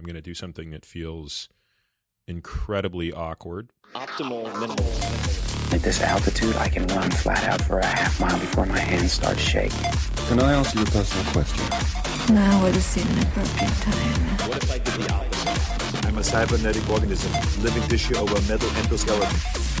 I'm going to do something that feels incredibly awkward. Optimal minimal. At this altitude, I can run flat out for a half mile before my hands start shaking. Can I ask you a personal question? Now would seem an appropriate time. What if I did the opposite? I'm a cybernetic organism, living tissue over a metal endoskeleton.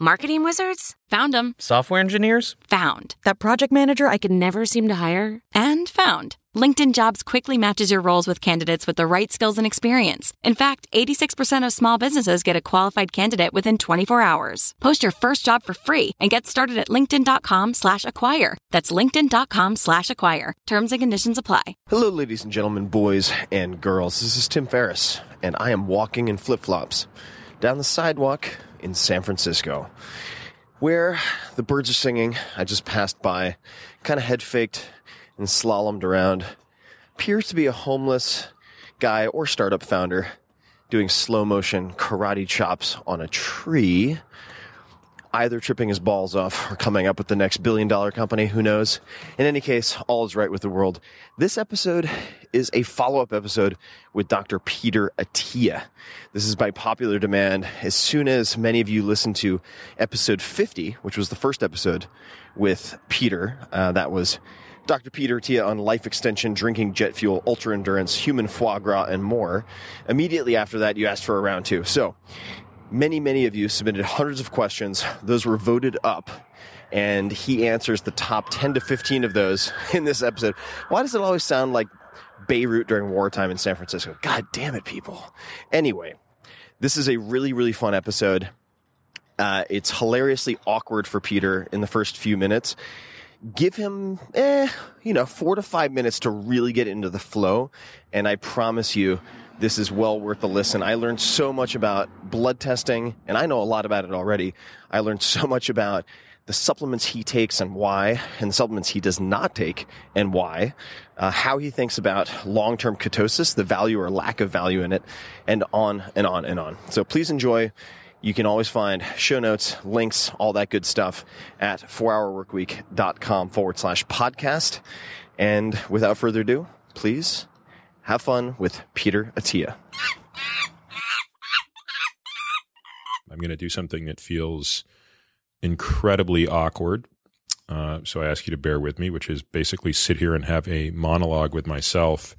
Marketing wizards? Found them. Software engineers? Found. That project manager I could never seem to hire? And found. LinkedIn Jobs quickly matches your roles with candidates with the right skills and experience. In fact, 86% of small businesses get a qualified candidate within 24 hours. Post your first job for free and get started at linkedin.com slash acquire. That's linkedin.com slash acquire. Terms and conditions apply. Hello, ladies and gentlemen, boys and girls. This is Tim Ferriss, and I am walking in flip flops down the sidewalk in San Francisco, where the birds are singing. I just passed by, kind of head faked and slalomed around. Appears to be a homeless guy or startup founder doing slow motion karate chops on a tree. Either tripping his balls off or coming up with the next billion dollar company, who knows? In any case, all is right with the world. This episode is a follow up episode with Dr. Peter Attia. This is by popular demand. As soon as many of you listened to episode 50, which was the first episode with Peter, uh, that was Dr. Peter Attia on life extension, drinking jet fuel, ultra endurance, human foie gras, and more. Immediately after that, you asked for a round two. So, many, many of you submitted hundreds of questions. Those were voted up. And he answers the top 10 to 15 of those in this episode. Why does it always sound like Beirut during wartime in San Francisco? God damn it, people. Anyway, this is a really, really fun episode. Uh, it's hilariously awkward for Peter in the first few minutes. Give him, eh, you know, four to five minutes to really get into the flow. And I promise you, this is well worth the listen. I learned so much about blood testing, and I know a lot about it already. I learned so much about the supplements he takes and why, and the supplements he does not take and why, uh, how he thinks about long term ketosis, the value or lack of value in it, and on and on and on. So please enjoy. You can always find show notes, links, all that good stuff at 4hourworkweek.com forward slash podcast. And without further ado, please have fun with Peter Attia. I'm going to do something that feels incredibly awkward. Uh, so I ask you to bear with me, which is basically sit here and have a monologue with myself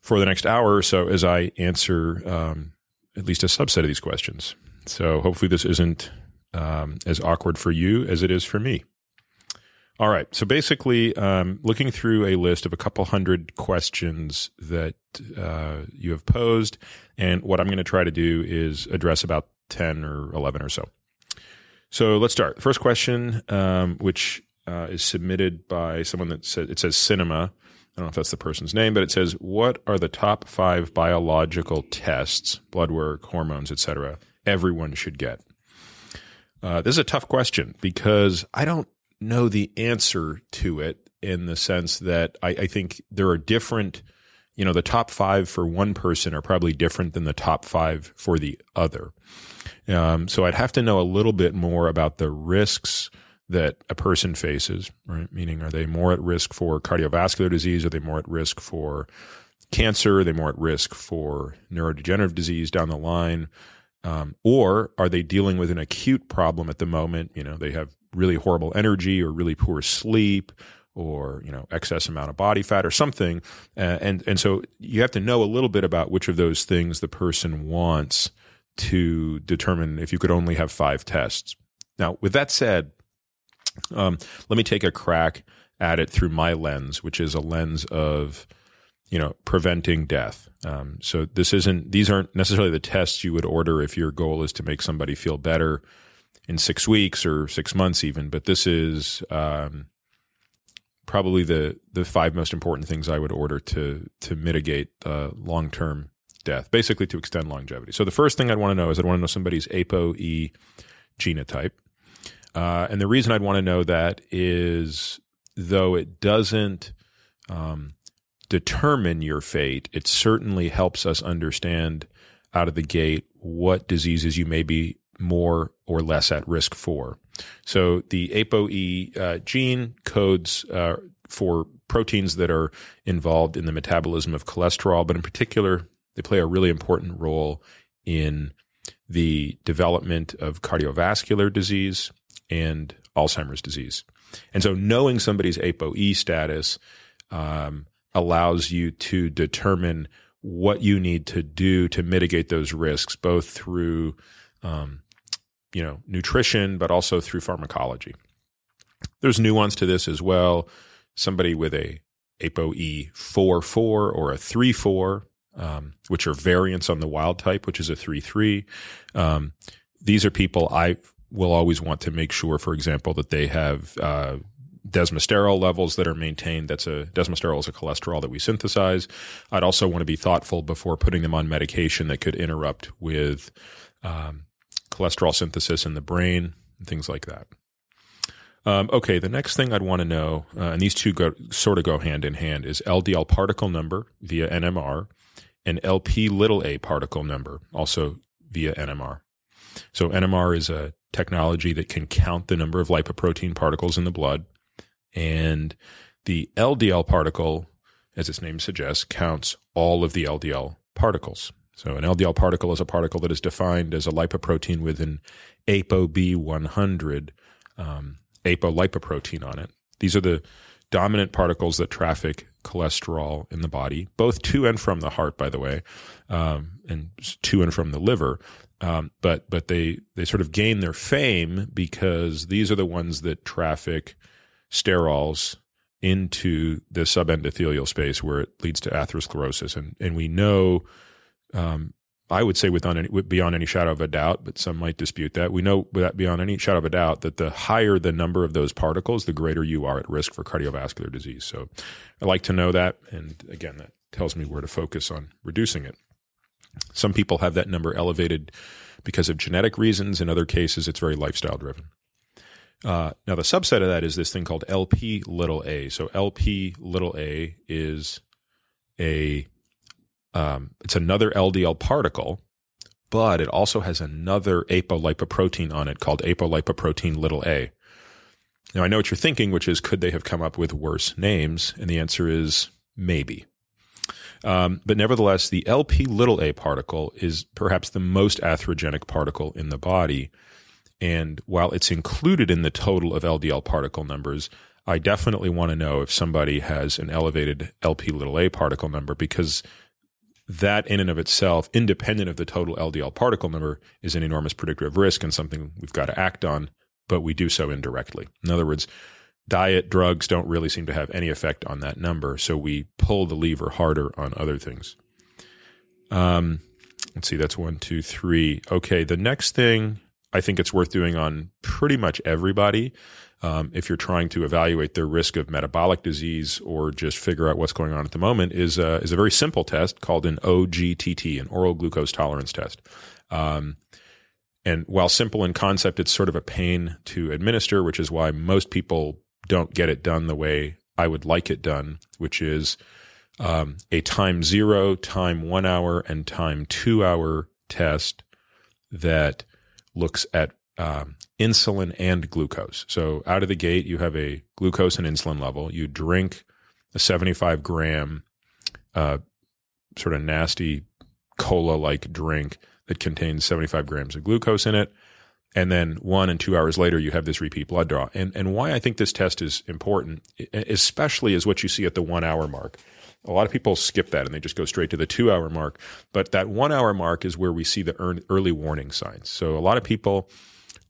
for the next hour or so as I answer um, at least a subset of these questions. So hopefully this isn't um, as awkward for you as it is for me. All right. So basically, um, looking through a list of a couple hundred questions that uh, you have posed, and what I'm going to try to do is address about 10 or 11 or so. So let's start. First question, um, which uh, is submitted by someone that says it says cinema. I don't know if that's the person's name, but it says, "What are the top five biological tests, blood work, hormones, etc., everyone should get?" Uh, this is a tough question because I don't know the answer to it in the sense that I, I think there are different. You know, the top five for one person are probably different than the top five for the other. Um, so I'd have to know a little bit more about the risks that a person faces, right? Meaning, are they more at risk for cardiovascular disease? Are they more at risk for cancer? Are they more at risk for neurodegenerative disease down the line? Um, or are they dealing with an acute problem at the moment? You know, they have really horrible energy or really poor sleep or you know excess amount of body fat or something. Uh, and and so you have to know a little bit about which of those things the person wants to determine if you could only have five tests. Now with that said um, let me take a crack at it through my lens which is a lens of you know preventing death. Um, so this isn't these aren't necessarily the tests you would order if your goal is to make somebody feel better in six weeks or six months even but this is um, probably the the five most important things I would order to to mitigate uh, long term death, basically to extend longevity. So the first thing I'd want to know is I'd want to know somebody's ApoE genotype, uh, and the reason I'd want to know that is though it doesn't um, determine your fate, it certainly helps us understand out of the gate what diseases you may be more or less at risk for. So the ApoE uh, gene codes uh, for proteins that are involved in the metabolism of cholesterol, but in particular, they play a really important role in the development of cardiovascular disease and Alzheimer's disease. And so knowing somebody's ApoE status um, allows you to determine what you need to do to mitigate those risks, both through um, you know, nutrition, but also through pharmacology. There's nuance to this as well. Somebody with a ApoE 4 4 or a 3 4, um, which are variants on the wild type, which is a 3 3. Um, these are people I will always want to make sure, for example, that they have uh, desmosterol levels that are maintained. That's a desmosterol is a cholesterol that we synthesize. I'd also want to be thoughtful before putting them on medication that could interrupt with um, cholesterol synthesis in the brain, and things like that. Um, okay, the next thing I'd want to know, uh, and these two go, sort of go hand in hand, is LDL particle number via NMR and LP little a particle number, also via NMR. So NMR is a technology that can count the number of lipoprotein particles in the blood, and the LDL particle, as its name suggests, counts all of the LDL particles. So an LDL particle is a particle that is defined as a lipoprotein with an ApoB100 um, apolipoprotein on it. These are the dominant particles that traffic cholesterol in the body, both to and from the heart, by the way, um, and to and from the liver. Um, but but they they sort of gain their fame because these are the ones that traffic sterols into the subendothelial space where it leads to atherosclerosis, and and we know um, I would say without any, beyond any shadow of a doubt, but some might dispute that. We know without beyond any shadow of a doubt that the higher the number of those particles, the greater you are at risk for cardiovascular disease. So I like to know that. And again, that tells me where to focus on reducing it. Some people have that number elevated because of genetic reasons. In other cases, it's very lifestyle driven. Uh, now, the subset of that is this thing called LP little a. So LP little a is a um, it's another LDL particle, but it also has another apolipoprotein on it called apolipoprotein little a. Now, I know what you're thinking, which is could they have come up with worse names? And the answer is maybe. Um, but nevertheless, the LP little a particle is perhaps the most atherogenic particle in the body. And while it's included in the total of LDL particle numbers, I definitely want to know if somebody has an elevated LP little a particle number because that in and of itself, independent of the total LDL particle number, is an enormous predictor of risk and something we've got to act on, but we do so indirectly. In other words, diet, drugs don't really seem to have any effect on that number. So we pull the lever harder on other things. Um, let's see, that's one, two, three. Okay, the next thing I think it's worth doing on pretty much everybody. Um, if you're trying to evaluate their risk of metabolic disease or just figure out what's going on at the moment, is a, is a very simple test called an OGTT, an oral glucose tolerance test. Um, and while simple in concept, it's sort of a pain to administer, which is why most people don't get it done the way I would like it done, which is um, a time zero, time one hour, and time two hour test that looks at um, insulin and glucose. So out of the gate, you have a glucose and insulin level. You drink a 75 gram, uh, sort of nasty cola like drink that contains 75 grams of glucose in it. And then one and two hours later, you have this repeat blood draw. And, and why I think this test is important, especially is what you see at the one hour mark. A lot of people skip that and they just go straight to the two hour mark. But that one hour mark is where we see the early warning signs. So a lot of people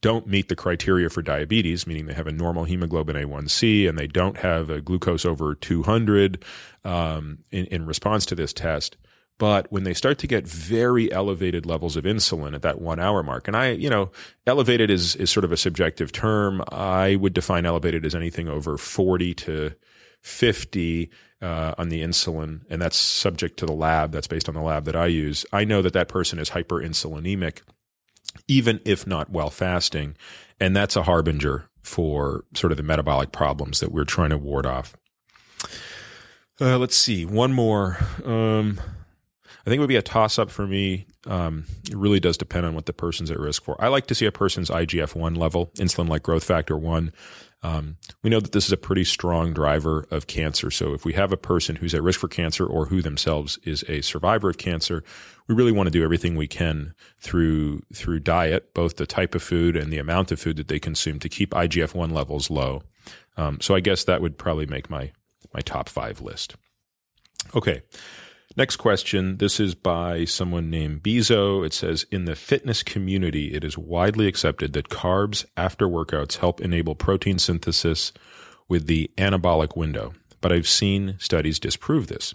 don't meet the criteria for diabetes, meaning they have a normal hemoglobin A1C and they don't have a glucose over 200 um, in, in response to this test. But when they start to get very elevated levels of insulin at that one hour mark, and I, you know, elevated is, is sort of a subjective term. I would define elevated as anything over 40 to 50 uh, on the insulin, and that's subject to the lab. That's based on the lab that I use. I know that that person is hyperinsulinemic, even if not while fasting, and that's a harbinger for sort of the metabolic problems that we're trying to ward off. Uh, let's see, one more. Um, I think it would be a toss up for me. Um, it really does depend on what the person's at risk for. I like to see a person's IGF 1 level, insulin like growth factor 1, um, we know that this is a pretty strong driver of cancer. So if we have a person who's at risk for cancer or who themselves is a survivor of cancer, we really want to do everything we can through through diet, both the type of food and the amount of food that they consume to keep IGF one levels low. Um, so I guess that would probably make my my top five list. Okay. Next question. This is by someone named Bezo. It says In the fitness community, it is widely accepted that carbs after workouts help enable protein synthesis with the anabolic window. But I've seen studies disprove this.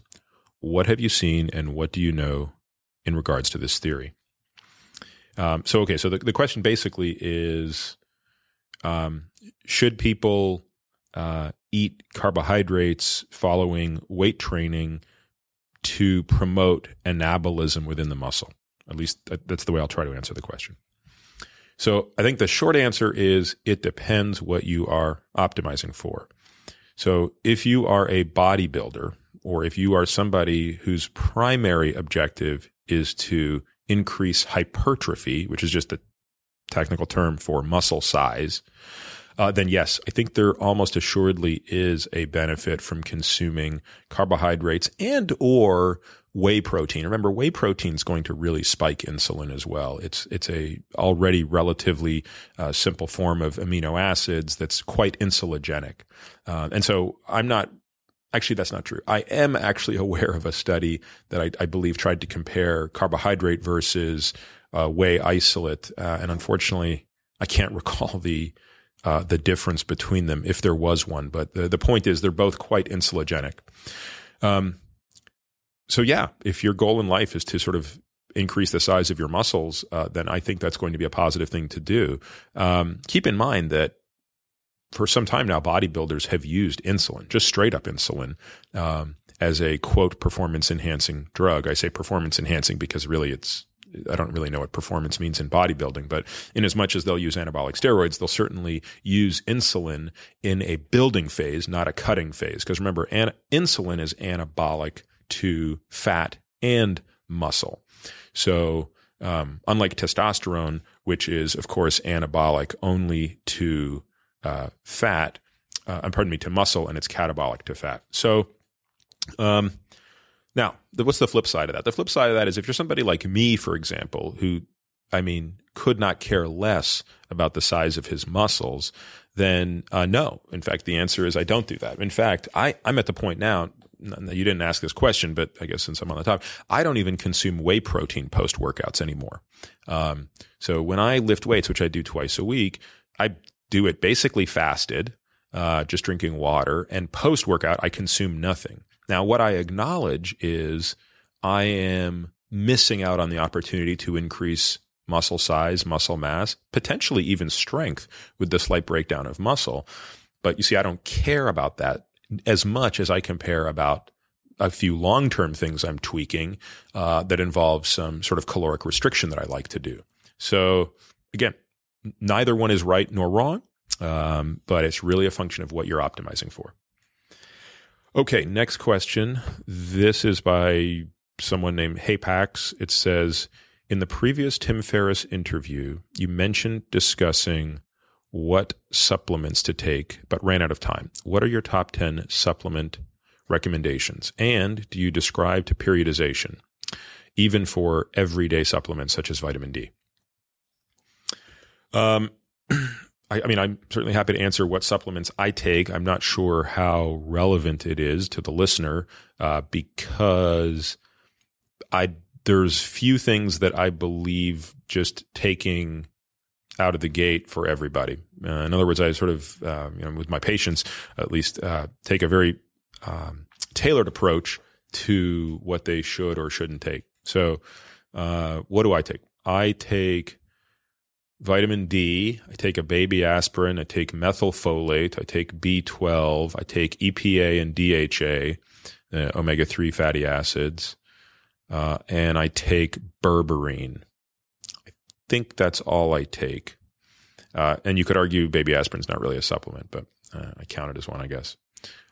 What have you seen and what do you know in regards to this theory? Um, so, okay, so the, the question basically is um, should people uh, eat carbohydrates following weight training? To promote anabolism within the muscle. At least uh, that's the way I'll try to answer the question. So I think the short answer is it depends what you are optimizing for. So if you are a bodybuilder or if you are somebody whose primary objective is to increase hypertrophy, which is just a technical term for muscle size, uh, then yes, I think there almost assuredly is a benefit from consuming carbohydrates and or whey protein. Remember, whey protein is going to really spike insulin as well. It's it's a already relatively uh, simple form of amino acids that's quite insulinogenic, uh, and so I'm not. Actually, that's not true. I am actually aware of a study that I, I believe tried to compare carbohydrate versus uh, whey isolate, uh, and unfortunately, I can't recall the uh, the difference between them if there was one. But the, the point is, they're both quite insulinogenic. Um, so yeah, if your goal in life is to sort of increase the size of your muscles, uh, then I think that's going to be a positive thing to do. Um, keep in mind that for some time now, bodybuilders have used insulin, just straight up insulin, um, as a quote performance enhancing drug. I say performance enhancing because really it's I don't really know what performance means in bodybuilding, but in as much as they'll use anabolic steroids, they'll certainly use insulin in a building phase, not a cutting phase. Because remember, an- insulin is anabolic to fat and muscle. So, um, unlike testosterone, which is, of course, anabolic only to uh, fat, uh, pardon me, to muscle, and it's catabolic to fat. So, um, now, what's the flip side of that? The flip side of that is if you're somebody like me, for example, who, I mean, could not care less about the size of his muscles, then uh, no. In fact, the answer is I don't do that. In fact, I, I'm at the point now, you didn't ask this question, but I guess since I'm on the top, I don't even consume whey protein post workouts anymore. Um, so when I lift weights, which I do twice a week, I do it basically fasted uh, just drinking water. And post workout, I consume nothing. Now, what I acknowledge is I am missing out on the opportunity to increase muscle size, muscle mass, potentially even strength with the slight breakdown of muscle. But you see, I don't care about that as much as I compare about a few long term things I'm tweaking uh, that involve some sort of caloric restriction that I like to do. So again, neither one is right nor wrong, um, but it's really a function of what you're optimizing for. Okay, next question. This is by someone named Heypax. It says, in the previous Tim Ferriss interview, you mentioned discussing what supplements to take, but ran out of time. What are your top 10 supplement recommendations? And do you describe to periodization, even for everyday supplements such as vitamin D? Um, I, I, mean, I'm certainly happy to answer what supplements I take. I'm not sure how relevant it is to the listener uh, because I there's few things that I believe just taking out of the gate for everybody. Uh, in other words, I sort of, uh, you know, with my patients, at least, uh, take a very um, tailored approach to what they should or shouldn't take. So, uh, what do I take? I take vitamin D. I take a baby aspirin. I take methylfolate. I take B12. I take EPA and DHA, uh, omega 3 fatty acids. Uh, and I take berberine. I think that's all I take. Uh, and you could argue baby aspirin's not really a supplement, but uh, I count it as one, I guess.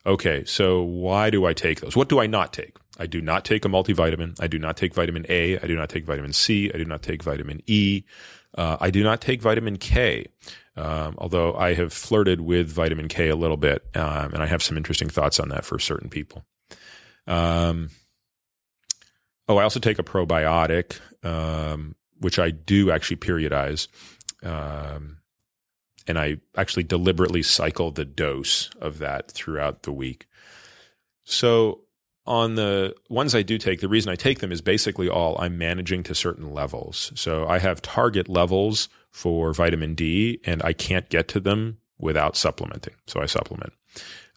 Okay, so why do I take those? What do I not take? I do not take a multivitamin. I do not take vitamin A. I do not take vitamin C. I do not take vitamin E. Uh, I do not take vitamin K, um, although I have flirted with vitamin K a little bit, um, and I have some interesting thoughts on that for certain people. Um, oh, I also take a probiotic, um, which I do actually periodize. Um, and I actually deliberately cycle the dose of that throughout the week. So on the ones I do take, the reason I take them is basically all I'm managing to certain levels. So I have target levels for vitamin D, and I can't get to them without supplementing. So I supplement.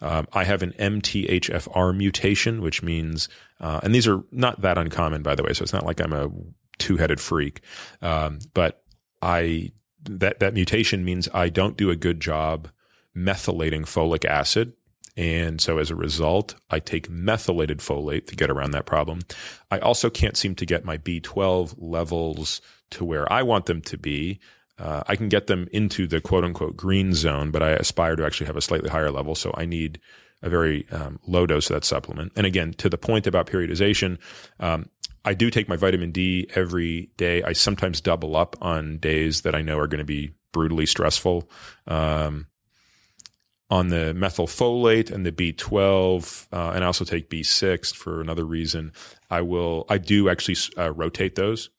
Um, I have an MTHFR mutation, which means, uh, and these are not that uncommon, by the way. So it's not like I'm a two headed freak, um, but I that that mutation means I don't do a good job methylating folic acid. And so as a result, I take methylated folate to get around that problem. I also can't seem to get my B12 levels to where I want them to be. Uh, I can get them into the quote unquote green zone, but I aspire to actually have a slightly higher level. So I need a very um, low dose of that supplement. And again, to the point about periodization, um, I do take my vitamin D every day. I sometimes double up on days that I know are going to be brutally stressful. Um, on the methylfolate and the B12, uh, and I also take B6 for another reason. I will, I do actually uh, rotate those.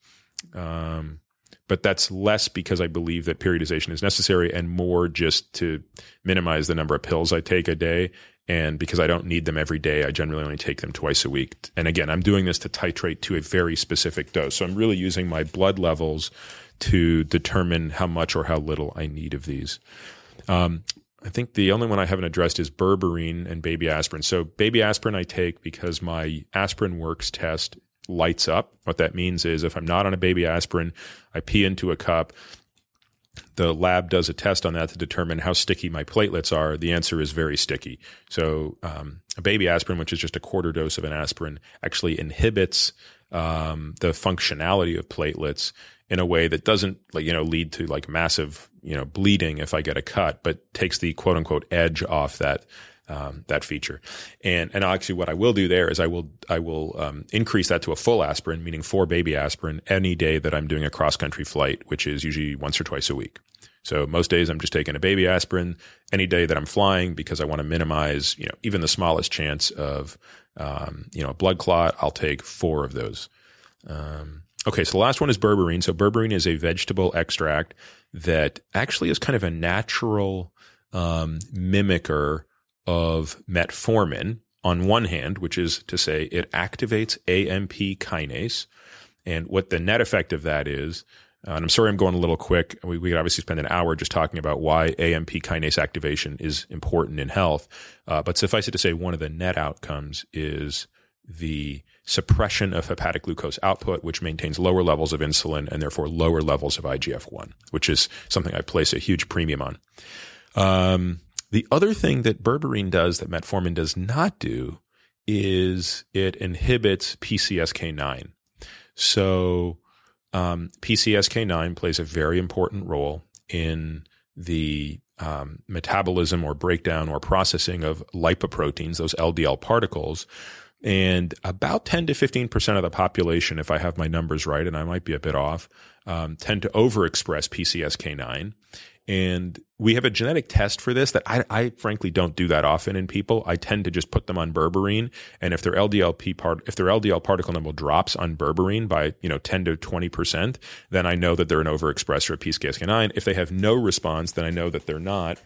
Um, but that's less because I believe that periodization is necessary and more just to minimize the number of pills I take a day and because I don't need them every day, I generally only take them twice a week. And again, I'm doing this to titrate to a very specific dose. So I'm really using my blood levels to determine how much or how little I need of these. Um, I think the only one I haven't addressed is berberine and baby aspirin. So baby aspirin I take because my AspirinWorks test lights up. What that means is if I'm not on a baby aspirin, I pee into a cup the lab does a test on that to determine how sticky my platelets are. The answer is very sticky. So, um, a baby aspirin, which is just a quarter dose of an aspirin, actually inhibits um, the functionality of platelets in a way that doesn't, like you know, lead to like massive, you know, bleeding if I get a cut, but takes the quote unquote edge off that um, that feature. And and actually, what I will do there is I will I will um, increase that to a full aspirin, meaning four baby aspirin, any day that I'm doing a cross country flight, which is usually once or twice a week. So most days I'm just taking a baby aspirin. Any day that I'm flying, because I want to minimize, you know, even the smallest chance of, um, you know, a blood clot, I'll take four of those. Um, okay, so the last one is berberine. So berberine is a vegetable extract that actually is kind of a natural um, mimicker of metformin on one hand, which is to say it activates AMP kinase. And what the net effect of that is, Uh, and I'm sorry I'm going a little quick. We, we could obviously spend an hour just talking about why AMP kinase activation is important in health. Uh, but suffice it to say, one of the net outcomes is the suppression of hepatic glucose output, which maintains lower levels of insulin and therefore lower levels of IGF 1, which is something I place a huge premium on. Um, the other thing that berberine does that metformin does not do is it inhibits PCSK9. So um, PCSK9 plays a very important role in the um, metabolism or breakdown or processing of lipoproteins, those LDL particles. And about 10 to 15% of the population, if I have my numbers right, and I might be a bit off, um, tend to overexpress PCSK9. And we have a genetic test for this that I, I, frankly don't do that often in people. I tend to just put them on berberine, and if their LDL part, if their LDL particle number drops on berberine by you know ten to twenty percent, then I know that they're an overexpressor of PCSK9. If they have no response, then I know that they're not,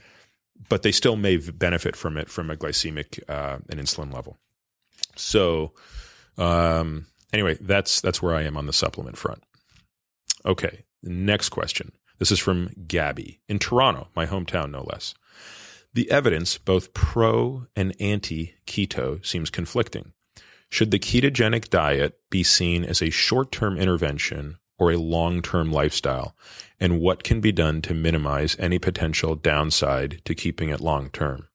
but they still may benefit from it from a glycemic uh, and insulin level. So, um, anyway, that's that's where I am on the supplement front. Okay, next question. This is from Gabby in Toronto, my hometown, no less. The evidence, both pro and anti keto, seems conflicting. Should the ketogenic diet be seen as a short term intervention or a long term lifestyle? And what can be done to minimize any potential downside to keeping it long term?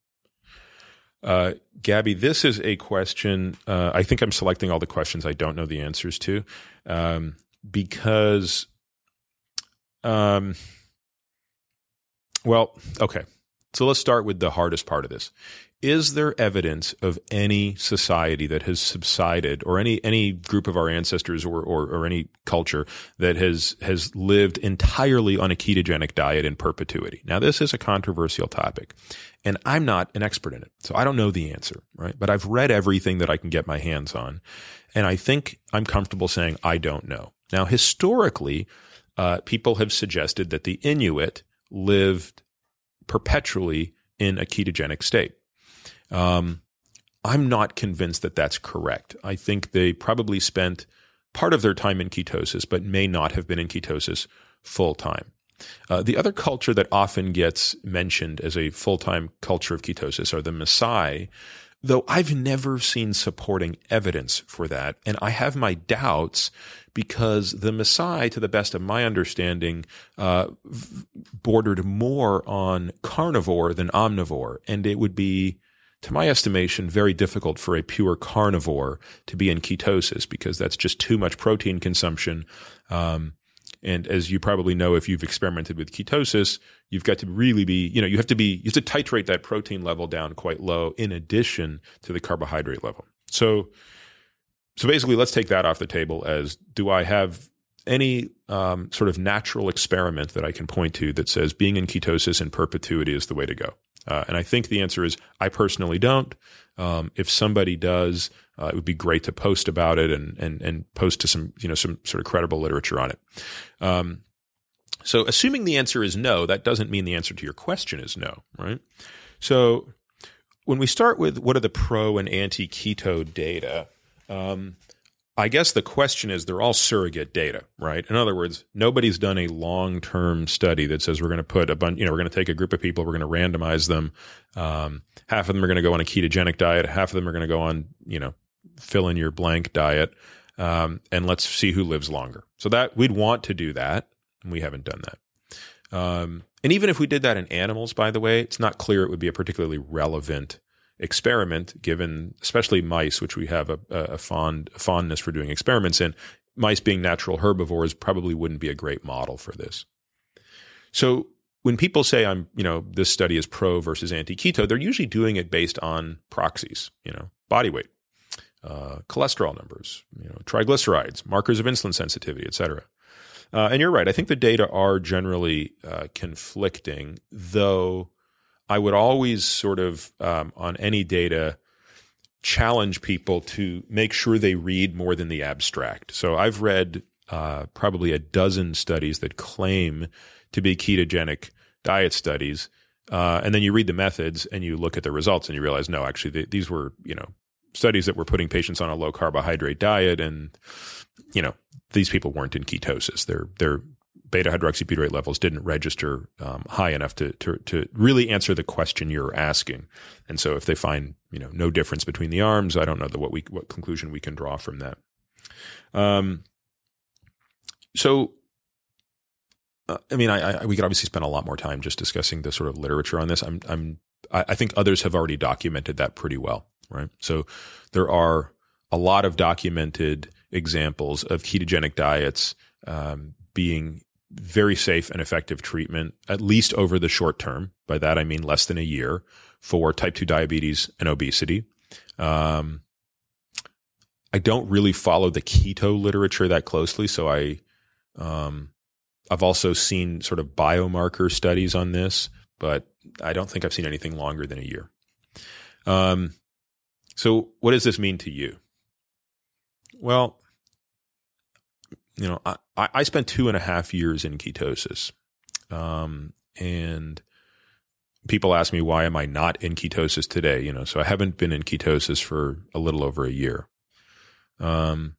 Uh, Gabby, this is a question. Uh, I think I'm selecting all the questions I don't know the answers to um, because um, well, okay. So let's start with the hardest part of this. Is there evidence of any society that has subsided or any, any group of our ancestors or, or, or any culture that has, has lived entirely on a ketogenic diet in perpetuity? Now, this is a controversial topic and I'm not an expert in it. So I don't know the answer, right? But I've read everything that I can get my hands on. And I think I'm comfortable saying I don't know. Now, historically, uh, people have suggested that the Inuit lived perpetually in a ketogenic state. Um, I'm not convinced that that's correct. I think they probably spent part of their time in ketosis, but may not have been in ketosis full time. Uh, the other culture that often gets mentioned as a full time culture of ketosis are the Maasai, though I've never seen supporting evidence for that. And I have my doubts because the Maasai, to the best of my understanding, uh, bordered more on carnivore than omnivore. And it would be, to my estimation, very difficult for a pure carnivore to be in ketosis because that's just too much protein consumption. Um, and as you probably know, if you've experimented with ketosis, you've got to really be, you know, you have to be, you have to titrate that protein level down quite low in addition to the carbohydrate level. So, so basically, let's take that off the table as do I have any um, sort of natural experiment that I can point to that says being in ketosis in perpetuity is the way to go? Uh, and I think the answer is I personally don't. Um, if somebody does, uh, it would be great to post about it and and and post to some you know some sort of credible literature on it. Um, so, assuming the answer is no, that doesn't mean the answer to your question is no, right? So, when we start with what are the pro and anti keto data, um, I guess the question is they're all surrogate data, right? In other words, nobody's done a long term study that says we're going to put a bunch, you know, we're going to take a group of people, we're going to randomize them. Um, half of them are going to go on a ketogenic diet, half of them are going to go on, you know, fill in your blank diet, um, and let's see who lives longer. So that we'd want to do that, and we haven't done that. Um, and even if we did that in animals, by the way, it's not clear it would be a particularly relevant experiment, given especially mice, which we have a, a fond fondness for doing experiments in. Mice being natural herbivores probably wouldn't be a great model for this. So when people say I'm, you know, this study is pro versus anti keto, they're usually doing it based on proxies, you know, body weight, uh, cholesterol numbers, you know, triglycerides, markers of insulin sensitivity, et cetera. Uh, and you're right. I think the data are generally uh, conflicting, though I would always sort of, um, on any data, challenge people to make sure they read more than the abstract. So I've read uh, probably a dozen studies that claim to be ketogenic diet studies. Uh, and then you read the methods and you look at the results and you realize, no, actually, th- these were, you know, studies that were putting patients on a low carbohydrate diet. And, you know, these people weren't in ketosis. They're, they're beta hydroxybutyrate levels didn't register um, high enough to, to to really answer the question you're asking. And so, if they find you know no difference between the arms, I don't know the, what we what conclusion we can draw from that. Um, so uh, I mean, I, I, we could obviously spend a lot more time just discussing the sort of literature on this. I'm, I'm, I, think others have already documented that pretty well, right? So there are a lot of documented examples of ketogenic diets um, being very safe and effective treatment, at least over the short term. By that I mean less than a year for type two diabetes and obesity. Um, I don't really follow the keto literature that closely, so I um, I've also seen sort of biomarker studies on this, but I don't think I've seen anything longer than a year. Um, so, what does this mean to you? Well, you know, I, I spent two and a half years in ketosis. Um, and people ask me, why am I not in ketosis today? You know, so I haven't been in ketosis for a little over a year. Um,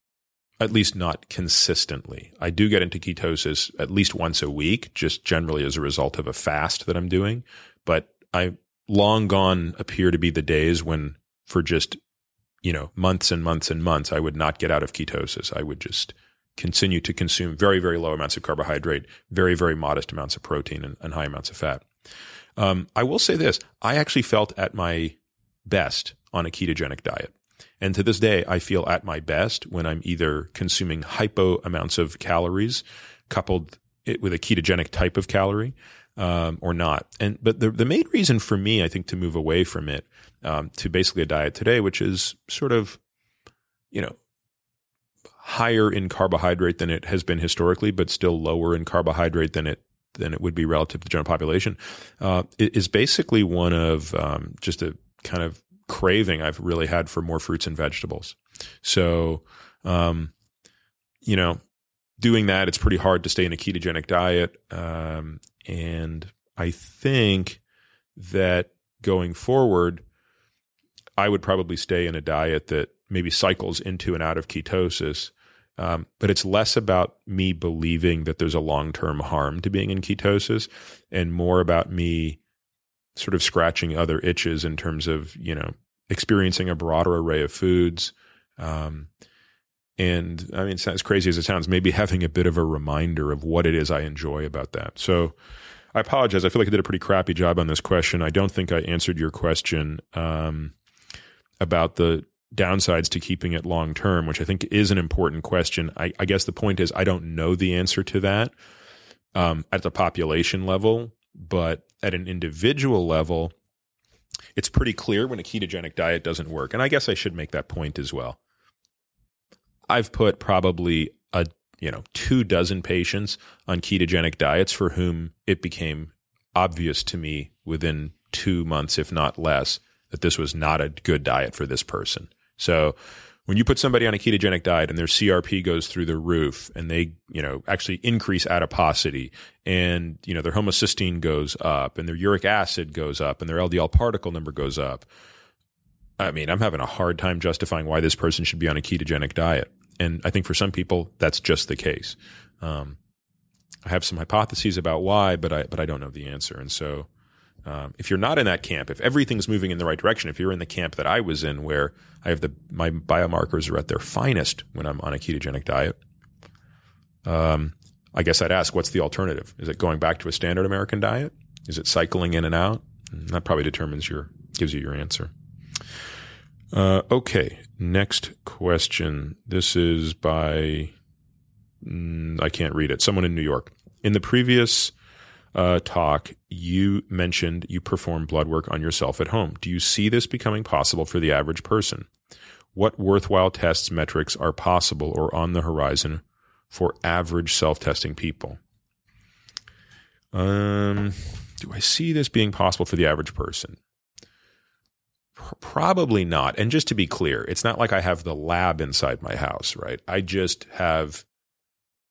at least not consistently. I do get into ketosis at least once a week, just generally as a result of a fast that I'm doing. But I long gone appear to be the days when for just, you know, months and months and months, I would not get out of ketosis. I would just continue to consume very, very low amounts of carbohydrate, very, very modest amounts of protein and, and high amounts of fat. Um, I will say this. I actually felt at my best on a ketogenic diet. And to this day, I feel at my best when I'm either consuming hypo amounts of calories coupled with a ketogenic type of calorie um, or not. And but the the main reason for me, I think, to move away from it um, to basically a diet today, which is sort of, you know, higher in carbohydrate than it has been historically, but still lower in carbohydrate than it than it would be relative to the general population, uh, is basically one of um, just a kind of craving I've really had for more fruits and vegetables. So, um, you know, doing that, it's pretty hard to stay in a ketogenic diet. Um, and I think that going forward, I would probably stay in a diet that maybe cycles into and out of ketosis. Um, but it's less about me believing that there's a long term harm to being in ketosis and more about me sort of scratching other itches in terms of you know experiencing a broader array of foods. Um, and I mean, as crazy as it sounds, maybe having a bit of a reminder of what it is I enjoy about that. So I apologize. I feel like I did a pretty crappy job on this question. I don't think I answered your question um, about the downsides to keeping it long term, which I think is an important question. I, I, guess the point is I don't know the answer to that um, at the population level, but at an individual level, it's pretty clear when a ketogenic diet doesn't work. And I guess I should make that point as well. I've put probably a you know two dozen patients on ketogenic diets for whom it became obvious to me within two months, if not less, that this was not a good diet for this person. So when you put somebody on a ketogenic diet and their CRP goes through the roof and they, you know, actually increase adiposity and, you know, their homocysteine goes up and their uric acid goes up and their LDL particle number goes up. I mean, I'm having a hard time justifying why this person should be on a ketogenic diet. And I think for some people, that's just the case. Um, I have some hypotheses about why, but I, but I don't know the answer. And so, um, if you're not in that camp, if everything's moving in the right direction, if you're in the camp that I was in, where I have the my biomarkers are at their finest when I'm on a ketogenic diet, um, I guess I'd ask, what's the alternative? Is it going back to a standard American diet? Is it cycling in and out? And that probably determines your gives you your answer. Uh, okay, next question. This is by mm, I can't read it. Someone in New York. In the previous uh, talk, you mentioned you perform blood work on yourself at home. Do you see this becoming possible for the average person? What worthwhile tests metrics are possible or on the horizon for average self testing people? Um, do I see this being possible for the average person? Probably not. And just to be clear, it's not like I have the lab inside my house, right? I just have,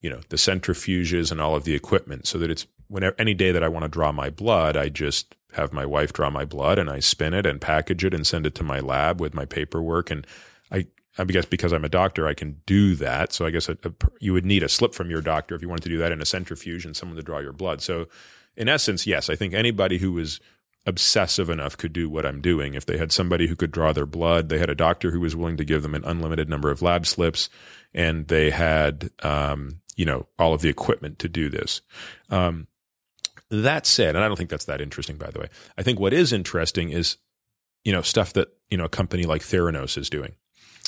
you know, the centrifuges and all of the equipment so that it's whenever any day that I want to draw my blood, I just have my wife draw my blood and I spin it and package it and send it to my lab with my paperwork. And I, I guess because I'm a doctor, I can do that. So I guess a, a, you would need a slip from your doctor if you wanted to do that in a centrifuge and someone to draw your blood. So, in essence, yes, I think anybody who was obsessive enough could do what I'm doing. If they had somebody who could draw their blood, they had a doctor who was willing to give them an unlimited number of lab slips, and they had, um, you know, all of the equipment to do this. Um, that said, and I don't think that's that interesting, by the way. I think what is interesting is, you know, stuff that you know a company like Theranos is doing.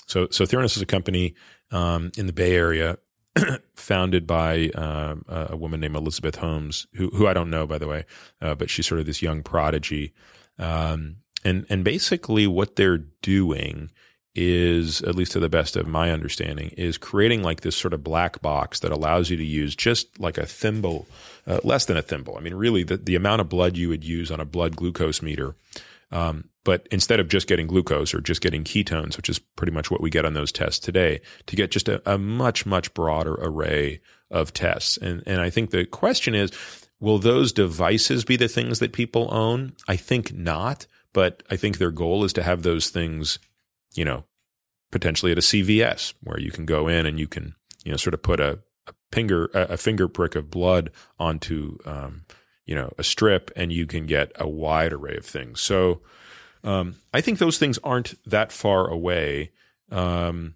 So, so Theranos is a company um, in the Bay Area, founded by um, a woman named Elizabeth Holmes, who who I don't know by the way, uh, but she's sort of this young prodigy. Um, and and basically, what they're doing is, at least to the best of my understanding, is creating like this sort of black box that allows you to use just like a thimble, uh, less than a thimble. I mean, really, the the amount of blood you would use on a blood glucose meter. Um, but instead of just getting glucose or just getting ketones, which is pretty much what we get on those tests today, to get just a, a much, much broader array of tests. And, and I think the question is, will those devices be the things that people own? I think not, but I think their goal is to have those things, you know, potentially at a CVS where you can go in and you can, you know, sort of put a, a finger, a finger prick of blood onto, um, you know, a strip and you can get a wide array of things. So, um, I think those things aren't that far away. Um,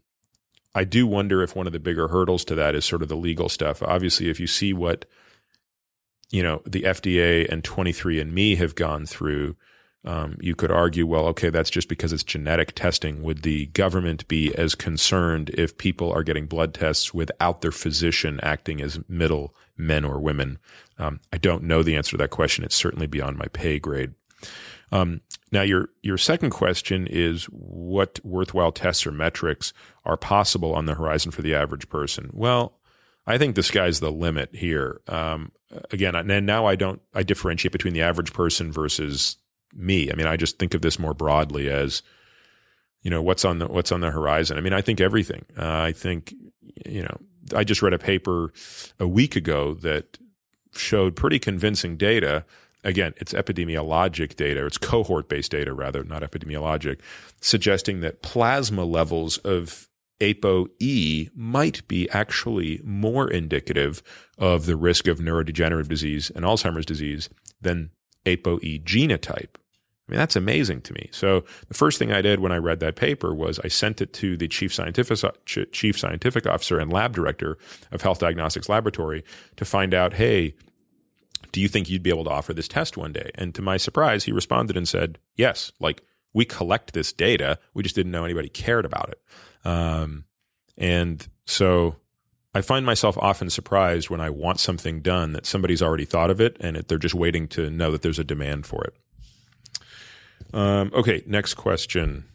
I do wonder if one of the bigger hurdles to that is sort of the legal stuff. Obviously, if you see what you know the FDA and 23andMe have gone through, um, you could argue, well, okay, that's just because it's genetic testing. Would the government be as concerned if people are getting blood tests without their physician acting as middle men or women? Um, I don't know the answer to that question. It's certainly beyond my pay grade. Um, now, your your second question is what worthwhile tests or metrics are possible on the horizon for the average person? Well, I think the sky's the limit here. Um, again, and now I don't I differentiate between the average person versus me. I mean, I just think of this more broadly as you know what's on the what's on the horizon. I mean, I think everything. Uh, I think you know I just read a paper a week ago that showed pretty convincing data again, it's epidemiologic data, it's cohort based data rather, not epidemiologic, suggesting that plasma levels of ApoE might be actually more indicative of the risk of neurodegenerative disease and Alzheimer's disease than ApoE genotype. I mean, that's amazing to me. So the first thing I did when I read that paper was I sent it to the chief scientific chief scientific officer and lab director of Health Diagnostics Laboratory to find out, hey, do you think you'd be able to offer this test one day? And to my surprise, he responded and said, yes, like we collect this data. We just didn't know anybody cared about it. Um, and so I find myself often surprised when I want something done that somebody's already thought of it and it, they're just waiting to know that there's a demand for it. Um, okay, next question.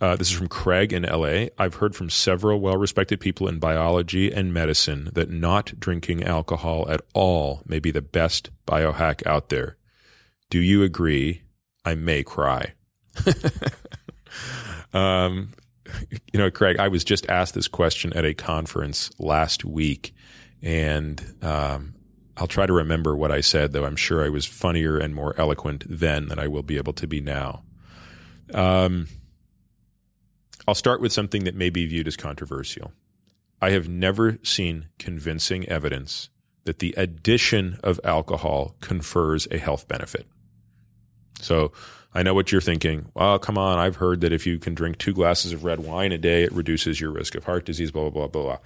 Uh, this is from Craig in LA. I've heard from several well respected people in biology and medicine that not drinking alcohol at all may be the best biohack out there. Do you agree? I may cry. um, you know, Craig, I was just asked this question at a conference last week, and um, I'll try to remember what I said, though I'm sure I was funnier and more eloquent then than I will be able to be now. Um, I'll start with something that may be viewed as controversial. I have never seen convincing evidence that the addition of alcohol confers a health benefit. So I know what you're thinking. Well, come on. I've heard that if you can drink two glasses of red wine a day, it reduces your risk of heart disease, blah, blah, blah, blah.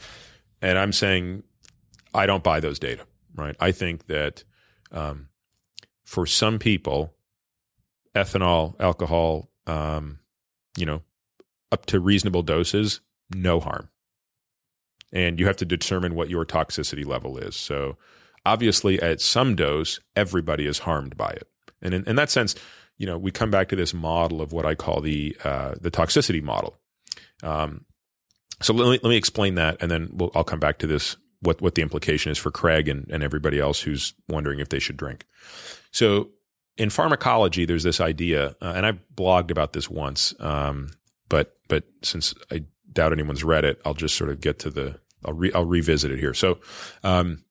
And I'm saying I don't buy those data, right? I think that um, for some people, ethanol, alcohol, um, you know, up to reasonable doses, no harm. And you have to determine what your toxicity level is. So, obviously, at some dose, everybody is harmed by it. And in, in that sense, you know, we come back to this model of what I call the uh, the toxicity model. Um, so let me, let me explain that, and then we'll, I'll come back to this what what the implication is for Craig and, and everybody else who's wondering if they should drink. So in pharmacology, there's this idea, uh, and I've blogged about this once. Um, but but since I doubt anyone's read it, I'll just sort of get to the I'll re, I'll revisit it here. So. Um,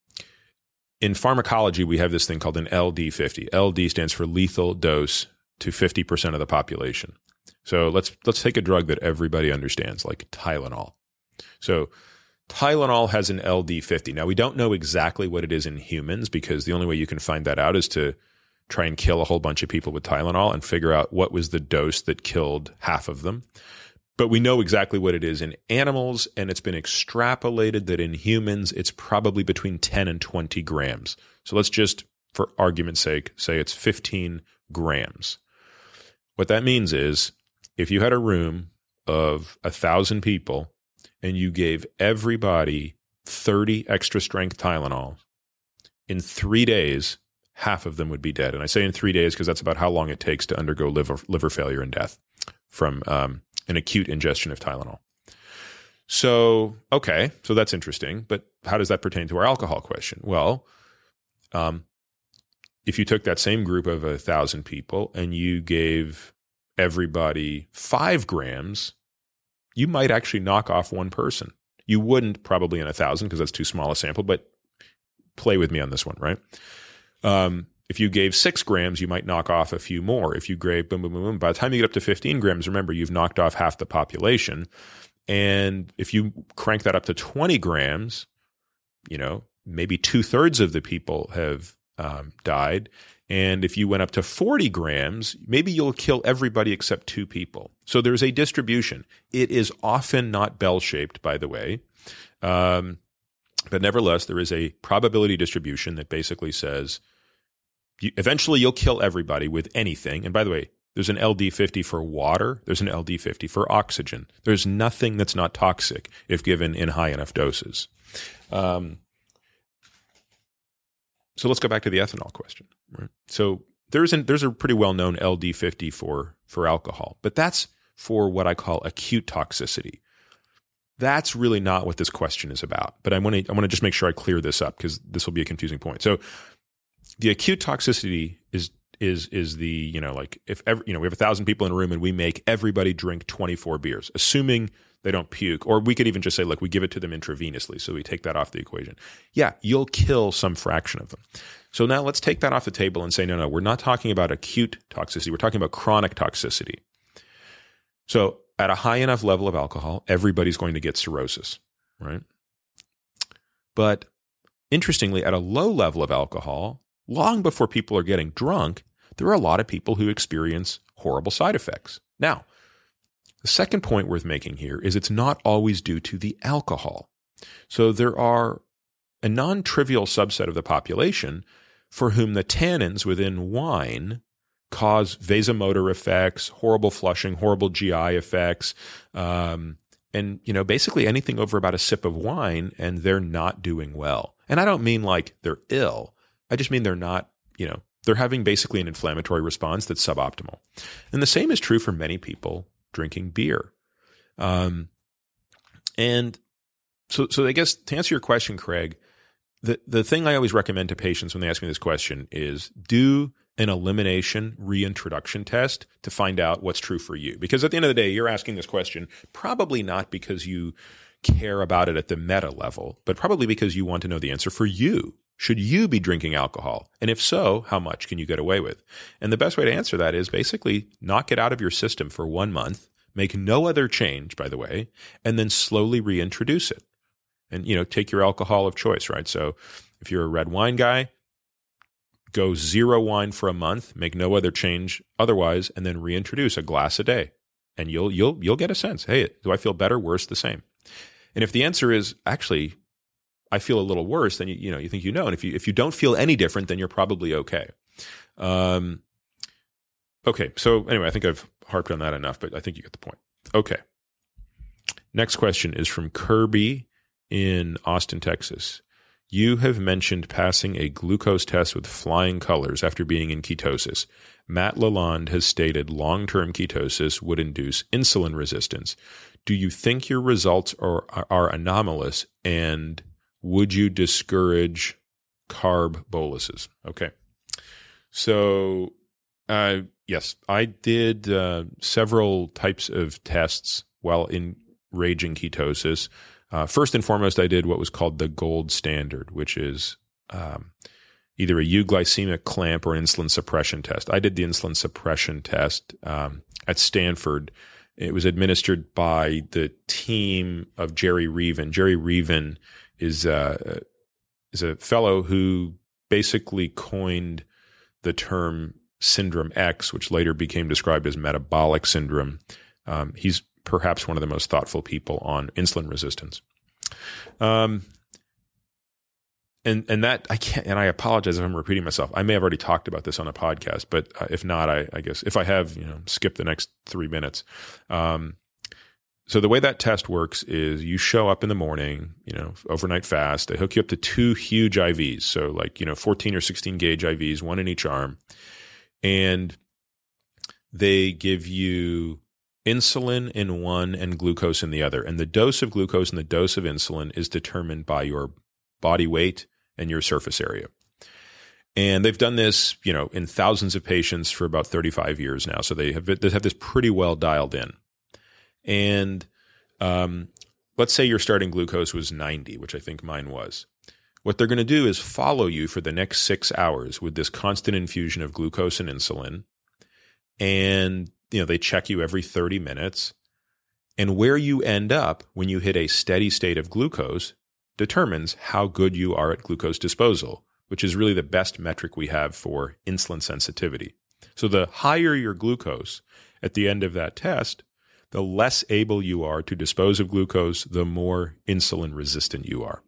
in pharmacology, we have this thing called an LD50. LD stands for lethal dose to 50% of the population. So let's let's take a drug that everybody understands, like Tylenol. So Tylenol has an LD50. Now we don't know exactly what it is in humans because the only way you can find that out is to try and kill a whole bunch of people with Tylenol and figure out what was the dose that killed half of them. But we know exactly what it is in animals, and it's been extrapolated that in humans it's probably between 10 and 20 grams. So let's just, for argument's sake, say it's 15 grams. What that means is if you had a room of a thousand people and you gave everybody 30 extra strength Tylenol, in three days, half of them would be dead. And I say in three days because that's about how long it takes to undergo liver, liver failure and death from um, an acute ingestion of Tylenol. So, okay, so that's interesting. But how does that pertain to our alcohol question? Well, um, if you took that same group of a thousand people and you gave everybody five grams, you might actually knock off one person. You wouldn't probably in a thousand because that's too small a sample, but play with me on this one, right? Um, if you gave six grams, you might knock off a few more. If you gave boom, boom, boom, boom, by the time you get up to 15 grams, remember, you've knocked off half the population. And if you crank that up to 20 grams, you know, maybe two thirds of the people have um, died. And if you went up to 40 grams, maybe you'll kill everybody except two people. So there's a distribution. It is often not bell shaped, by the way. Um, but nevertheless, there is a probability distribution that basically says you, eventually you'll kill everybody with anything. And by the way, there's an LD50 for water, there's an LD50 for oxygen. There's nothing that's not toxic if given in high enough doses. Um, so let's go back to the ethanol question. Right? So there's an, there's a pretty well known LD50 for for alcohol, but that's for what I call acute toxicity. That's really not what this question is about. But I want to I want to just make sure I clear this up because this will be a confusing point. So the acute toxicity is is is the you know like if ever you know we have a thousand people in a room and we make everybody drink 24 beers assuming they don't puke. Or we could even just say look we give it to them intravenously so we take that off the equation. Yeah you'll kill some fraction of them. So now let's take that off the table and say no no we're not talking about acute toxicity. We're talking about chronic toxicity. So at a high enough level of alcohol everybody's going to get cirrhosis right? But interestingly at a low level of alcohol long before people are getting drunk there are a lot of people who experience horrible side effects. Now, the second point worth making here is it's not always due to the alcohol. So there are a non trivial subset of the population for whom the tannins within wine cause vasomotor effects, horrible flushing, horrible GI effects, um, and you know basically anything over about a sip of wine, and they're not doing well. And I don't mean like they're ill. I just mean they're not you know they're having basically an inflammatory response that's suboptimal. And the same is true for many people drinking beer. Um, and so, so I guess to answer your question, Craig, the, the thing I always recommend to patients when they ask me this question is do an elimination reintroduction test to find out what's true for you. Because at the end of the day, you're asking this question probably not because you care about it at the meta level, but probably because you want to know the answer for you. Should you be drinking alcohol? And if so, how much can you get away with? And the best way to answer that is basically knock it out of your system for one month, make no other change, by the way, and then slowly reintroduce it. And, you know, take your alcohol of choice, right? So if you're a red wine guy, go zero wine for a month, make no other change otherwise, and then reintroduce a glass a day. And you'll you'll you'll get a sense. Hey, do I feel better, worse, the same? And if the answer is actually I feel a little worse, then you, you know you think you know, and if you if you don't feel any different, then you're probably okay. Um, okay, so anyway, I think I've harped on that enough, but I think you get the point. Okay. Next question is from Kirby in Austin, Texas. You have mentioned passing a glucose test with flying colors after being in ketosis. Matt Lalonde has stated long term ketosis would induce insulin resistance. Do you think your results are, are anomalous and would you discourage carb boluses? Okay. So, uh, yes, I did uh, several types of tests while in raging ketosis. Uh, first and foremost, I did what was called the gold standard, which is um, either a euglycemic clamp or an insulin suppression test. I did the insulin suppression test um, at Stanford. It was administered by the team of Jerry Reaven. Jerry Reaven is uh, is a fellow who basically coined the term syndrome X, which later became described as metabolic syndrome. Um, he's perhaps one of the most thoughtful people on insulin resistance. Um, and and that I can't. And I apologize if I'm repeating myself. I may have already talked about this on a podcast, but uh, if not, I, I, guess if I have, you know, skip the next three minutes. Um, so the way that test works is you show up in the morning, you know, overnight fast. They hook you up to two huge IVs, so like you know, 14 or 16 gauge IVs, one in each arm, and they give you insulin in one and glucose in the other. And the dose of glucose and the dose of insulin is determined by your body weight and your surface area. And they've done this, you know, in thousands of patients for about 35 years now. So they have they have this pretty well dialed in. And um, let's say your starting glucose was 90, which I think mine was. What they're going to do is follow you for the next six hours with this constant infusion of glucose and insulin. And, you know, they check you every 30 minutes. And where you end up when you hit a steady state of glucose determines how good you are at glucose disposal, which is really the best metric we have for insulin sensitivity. So the higher your glucose at the end of that test, the less able you are to dispose of glucose, the more insulin resistant you are.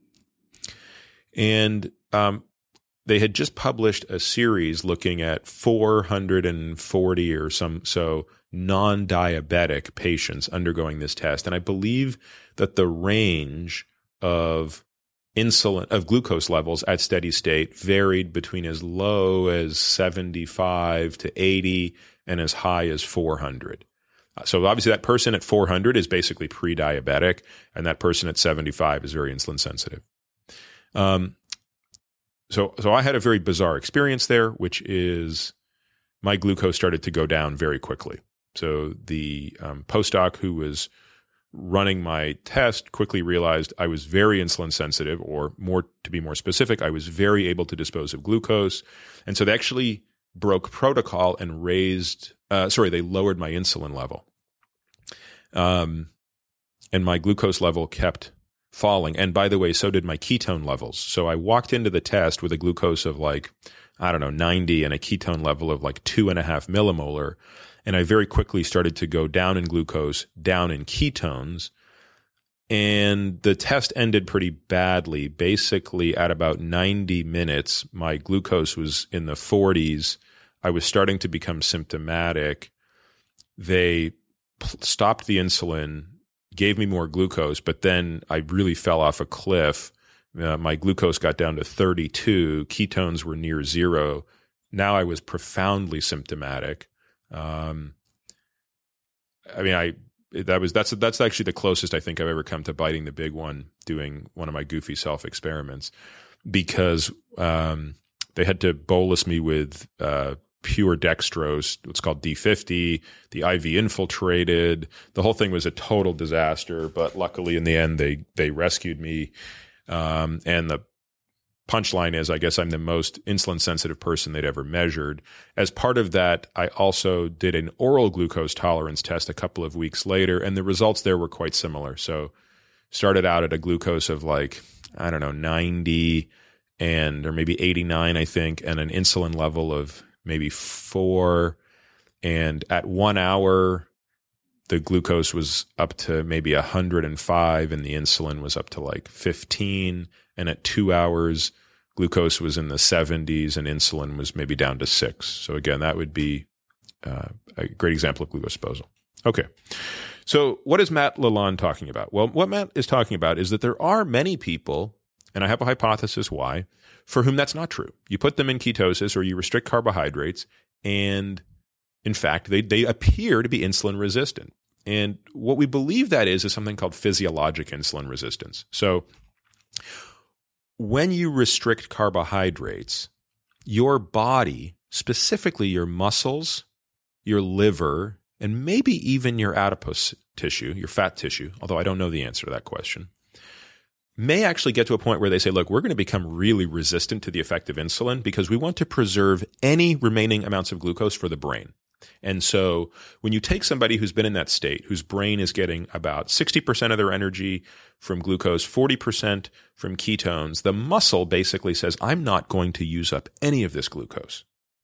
And um, they had just published a series looking at 440 or some so non-diabetic patients undergoing this test, and I believe that the range of insulin of glucose levels at steady state varied between as low as 75 to 80 and as high as 400. So obviously that person at 400 is basically pre-diabetic and that person at 75 is very insulin sensitive. Um, so so I had a very bizarre experience there which is my glucose started to go down very quickly. So the um, postdoc who was running my test, quickly realized I was very insulin sensitive, or more to be more specific, I was very able to dispose of glucose. And so they actually broke protocol and raised, uh, sorry, they lowered my insulin level. Um, and my glucose level kept falling. And by the way, so did my ketone levels. So I walked into the test with a glucose of like, I don't know, 90 and a ketone level of like two and a half millimolar and I very quickly started to go down in glucose, down in ketones. And the test ended pretty badly. Basically, at about 90 minutes, my glucose was in the 40s. I was starting to become symptomatic. They stopped the insulin, gave me more glucose, but then I really fell off a cliff. Uh, my glucose got down to 32, ketones were near zero. Now I was profoundly symptomatic. Um, I mean, I that was that's that's actually the closest I think I've ever come to biting the big one doing one of my goofy self experiments because um, they had to bolus me with uh, pure dextrose, what's called D50. The IV infiltrated. The whole thing was a total disaster, but luckily in the end they they rescued me. Um, and the punchline is I guess I'm the most insulin sensitive person they'd ever measured. As part of that, I also did an oral glucose tolerance test a couple of weeks later, and the results there were quite similar. So, started out at a glucose of like, I don't know, 90 and or maybe 89, I think, and an insulin level of maybe four. And at one hour, the glucose was up to maybe 105 and the insulin was up to like 15 and at two hours, glucose was in the 70s and insulin was maybe down to six. So again, that would be uh, a great example of glucose disposal. Okay. So what is Matt Lalonde talking about? Well, what Matt is talking about is that there are many people, and I have a hypothesis why, for whom that's not true. You put them in ketosis or you restrict carbohydrates, and in fact, they, they appear to be insulin resistant. And what we believe that is is something called physiologic insulin resistance. So when you restrict carbohydrates, your body, specifically your muscles, your liver, and maybe even your adipose tissue, your fat tissue, although I don't know the answer to that question, may actually get to a point where they say, look, we're going to become really resistant to the effect of insulin because we want to preserve any remaining amounts of glucose for the brain. And so when you take somebody who's been in that state, whose brain is getting about 60% of their energy from glucose, 40% from ketones, the muscle basically says, I'm not going to use up any of this glucose,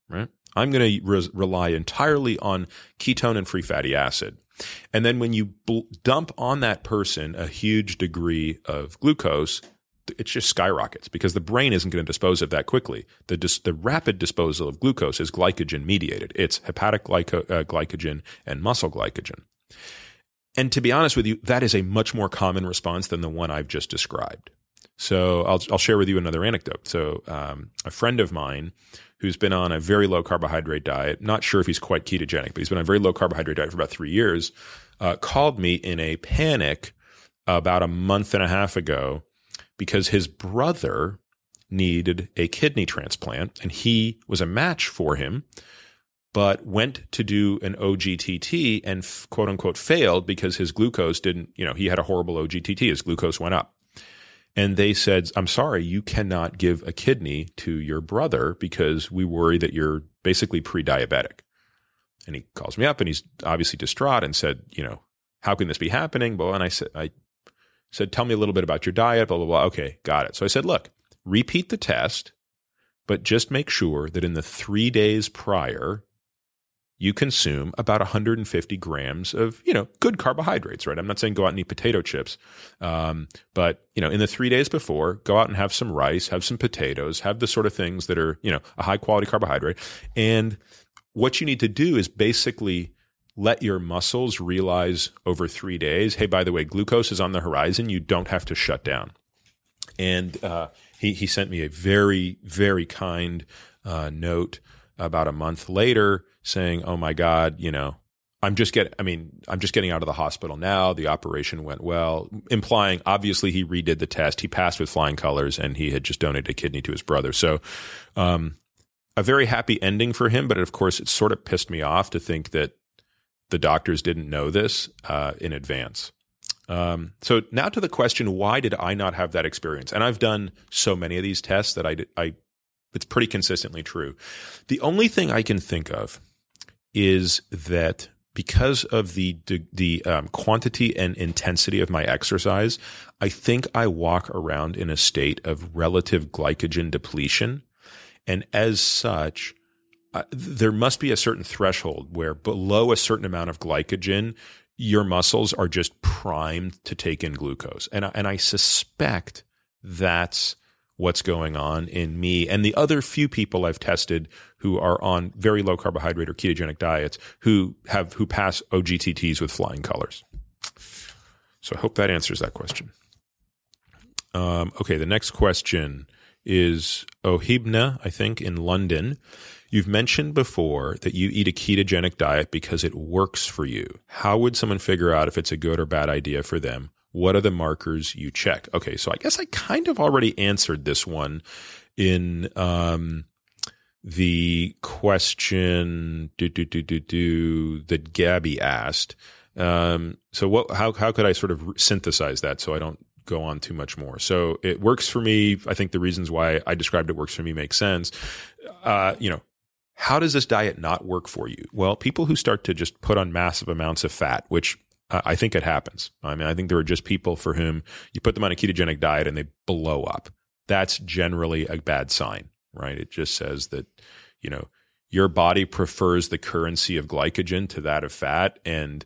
right? I'm going to re- rely entirely on ketone and free fatty acid. And then when you bl- dump on that person a huge degree of glucose, it just skyrockets because the brain isn't going to dispose of that quickly. The, dis- the rapid disposal of glucose is glycogen mediated. It's hepatic glyco- uh, glycogen and muscle glycogen. And to be honest with you, that is a much more common response than the one I've just described. So I'll, I'll share with you another anecdote. So um, a friend of mine who's been on a very low carbohydrate diet, not sure if he's quite ketogenic, but he's been on a very low carbohydrate diet for about three years, uh, called me in a panic about a month and a half ago because his brother needed a kidney transplant and he was a match for him but went to do an OGTT and quote unquote failed because his glucose didn't, you know, he had a horrible OGTT. His glucose went up. And they said, I'm sorry, you cannot give a kidney to your brother because we worry that you're basically pre diabetic. And he calls me up and he's obviously distraught and said, you know, how can this be happening? Well, and I said, I said, tell me a little bit about your diet, blah, blah, blah. Okay, got it. So I said, look, repeat the test, but just make sure that in the three days prior, you consume about 150 grams of, you know, good carbohydrates, right? I'm not saying go out and eat potato chips. Um, but, you know, in the three days before, go out and have some rice, have some potatoes, have the sort of things that are, you know, a high quality carbohydrate. And what you need to do is basically let your muscles realize over three days, hey, by the way, glucose is on the horizon. You don't have to shut down. And uh, he, he sent me a very, very kind uh, note about a month later saying, "Oh my God, you know, I'm just getting. I mean, I'm just getting out of the hospital now. The operation went well." Implying, obviously, he redid the test. He passed with flying colors, and he had just donated a kidney to his brother. So, um, a very happy ending for him. But of course, it sort of pissed me off to think that the doctors didn't know this uh, in advance. Um, so now to the question: Why did I not have that experience? And I've done so many of these tests that I, I it's pretty consistently true. The only thing I can think of is that because of the the um, quantity and intensity of my exercise, I think I walk around in a state of relative glycogen depletion, and as such, uh, there must be a certain threshold where below a certain amount of glycogen, your muscles are just primed to take in glucose, and and I suspect that's what's going on in me and the other few people I've tested who are on very low carbohydrate or ketogenic diets who have who pass OGTTs with flying colors. So I hope that answers that question. Um, okay, the next question is Ohibna, I think, in London. You've mentioned before that you eat a ketogenic diet because it works for you. How would someone figure out if it's a good or bad idea for them? What are the markers you check? Okay, so I guess I kind of already answered this one in um, the question do, do, do, do, do, that Gabby asked. Um, so what? How how could I sort of synthesize that so I don't go on too much more? So it works for me. I think the reasons why I described it works for me make sense. Uh, you know, how does this diet not work for you? Well, people who start to just put on massive amounts of fat, which I think it happens. I mean, I think there are just people for whom you put them on a ketogenic diet and they blow up. That's generally a bad sign, right? It just says that, you know, your body prefers the currency of glycogen to that of fat. And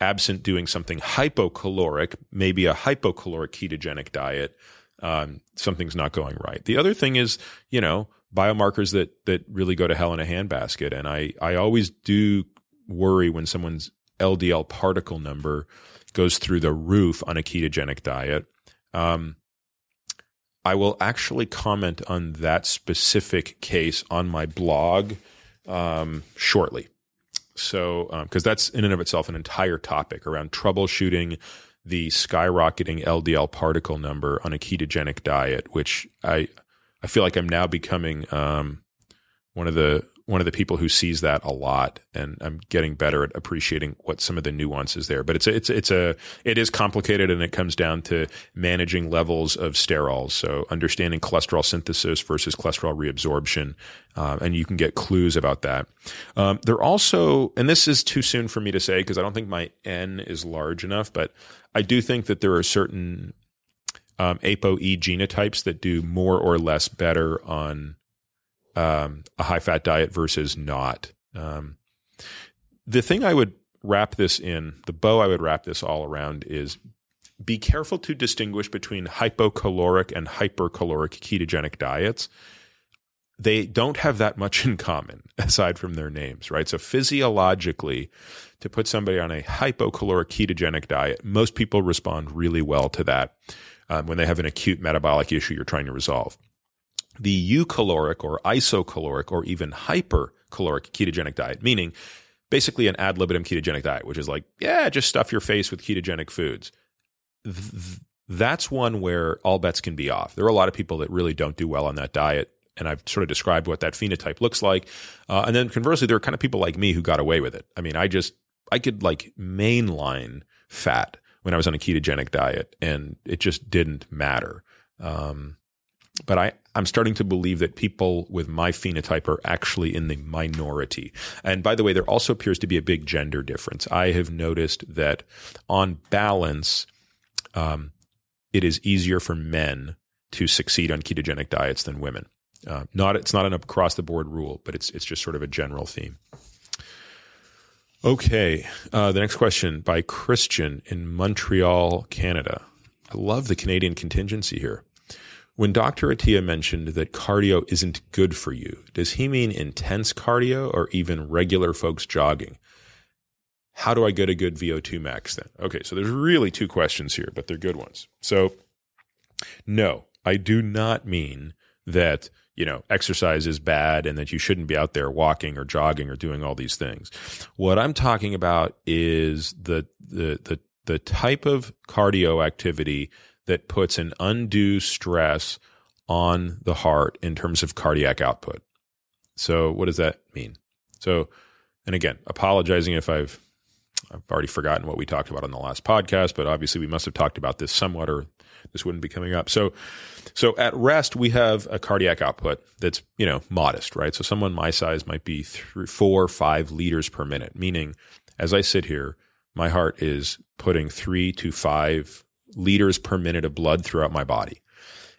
absent doing something hypocaloric, maybe a hypocaloric ketogenic diet, um, something's not going right. The other thing is, you know, biomarkers that that really go to hell in a handbasket. And I I always do worry when someone's LDL particle number goes through the roof on a ketogenic diet. Um, I will actually comment on that specific case on my blog um, shortly. So, because um, that's in and of itself an entire topic around troubleshooting the skyrocketing LDL particle number on a ketogenic diet, which I I feel like I'm now becoming um, one of the one of the people who sees that a lot, and I'm getting better at appreciating what some of the nuances there. But it's a, it's it's a it is complicated, and it comes down to managing levels of sterols. So understanding cholesterol synthesis versus cholesterol reabsorption, uh, and you can get clues about that. Um, they're also, and this is too soon for me to say because I don't think my N is large enough, but I do think that there are certain um, ApoE genotypes that do more or less better on um, a high fat diet versus not. Um, the thing I would wrap this in, the bow I would wrap this all around is be careful to distinguish between hypocaloric and hypercaloric ketogenic diets. They don't have that much in common aside from their names, right? So physiologically, to put somebody on a hypocaloric ketogenic diet, most people respond really well to that um, when they have an acute metabolic issue you're trying to resolve the eucaloric or isocaloric or even hypercaloric ketogenic diet, meaning basically an ad libitum ketogenic diet, which is like, yeah, just stuff your face with ketogenic foods. Th- that's one where all bets can be off. There are a lot of people that really don't do well on that diet. And I've sort of described what that phenotype looks like. Uh, and then conversely, there are kind of people like me who got away with it. I mean, I just, I could like mainline fat when I was on a ketogenic diet and it just didn't matter. Um, but I, I'm starting to believe that people with my phenotype are actually in the minority. And by the way, there also appears to be a big gender difference. I have noticed that on balance, um, it is easier for men to succeed on ketogenic diets than women. Uh, not it's not an across the board rule, but it's it's just sort of a general theme. Okay, uh, the next question by Christian in Montreal, Canada. I love the Canadian contingency here. When Dr. Attia mentioned that cardio isn't good for you, does he mean intense cardio or even regular folks jogging? How do I get a good VO2 max then? Okay, so there's really two questions here, but they're good ones. So, no, I do not mean that, you know, exercise is bad and that you shouldn't be out there walking or jogging or doing all these things. What I'm talking about is the the the the type of cardio activity that puts an undue stress on the heart in terms of cardiac output. So, what does that mean? So, and again, apologizing if I've I've already forgotten what we talked about on the last podcast, but obviously we must have talked about this somewhat, or this wouldn't be coming up. So, so at rest we have a cardiac output that's you know modest, right? So someone my size might be three, four, five liters per minute, meaning as I sit here, my heart is putting three to five liters per minute of blood throughout my body.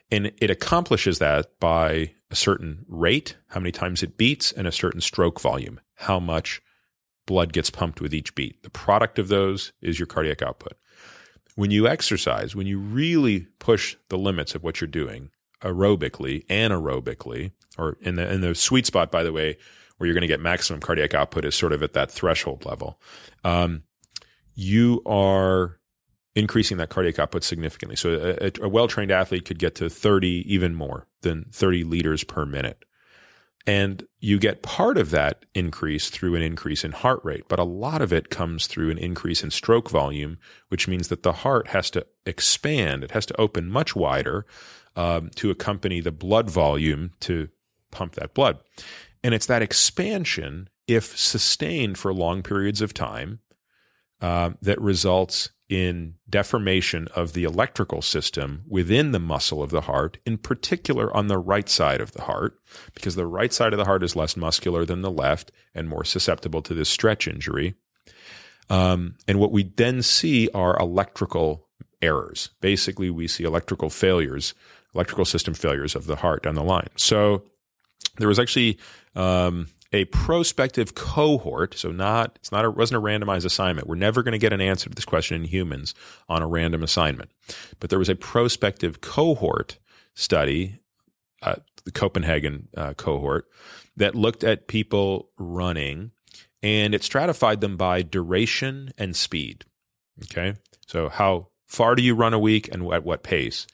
And it accomplishes that by a certain rate, how many times it beats, and a certain stroke volume, how much blood gets pumped with each beat. The product of those is your cardiac output. When you exercise, when you really push the limits of what you're doing aerobically, anaerobically, or in the in the sweet spot, by the way, where you're going to get maximum cardiac output is sort of at that threshold level. Um, you are increasing that cardiac output significantly. So a, a well trained athlete could get to 30, even more than 30 liters per minute. And you get part of that increase through an increase in heart rate, but a lot of it comes through an increase in stroke volume, which means that the heart has to expand. It has to open much wider um, to accompany the blood volume to pump that blood. And it's that expansion, if sustained for long periods of time, uh, that results in deformation of the electrical system within the muscle of the heart, in particular on the right side of the heart, because the right side of the heart is less muscular than the left and more susceptible to this stretch injury. Um, and what we then see are electrical errors. Basically, we see electrical failures, electrical system failures of the heart down the line. So there was actually um, a prospective cohort. So not it's not a, wasn't a randomized assignment. We're never going to get an answer to this question in humans on a random assignment. But there was a prospective cohort study, uh, the Copenhagen uh, cohort, that looked at people running, and it stratified them by duration and speed. Okay, so how far do you run a week, and at what pace?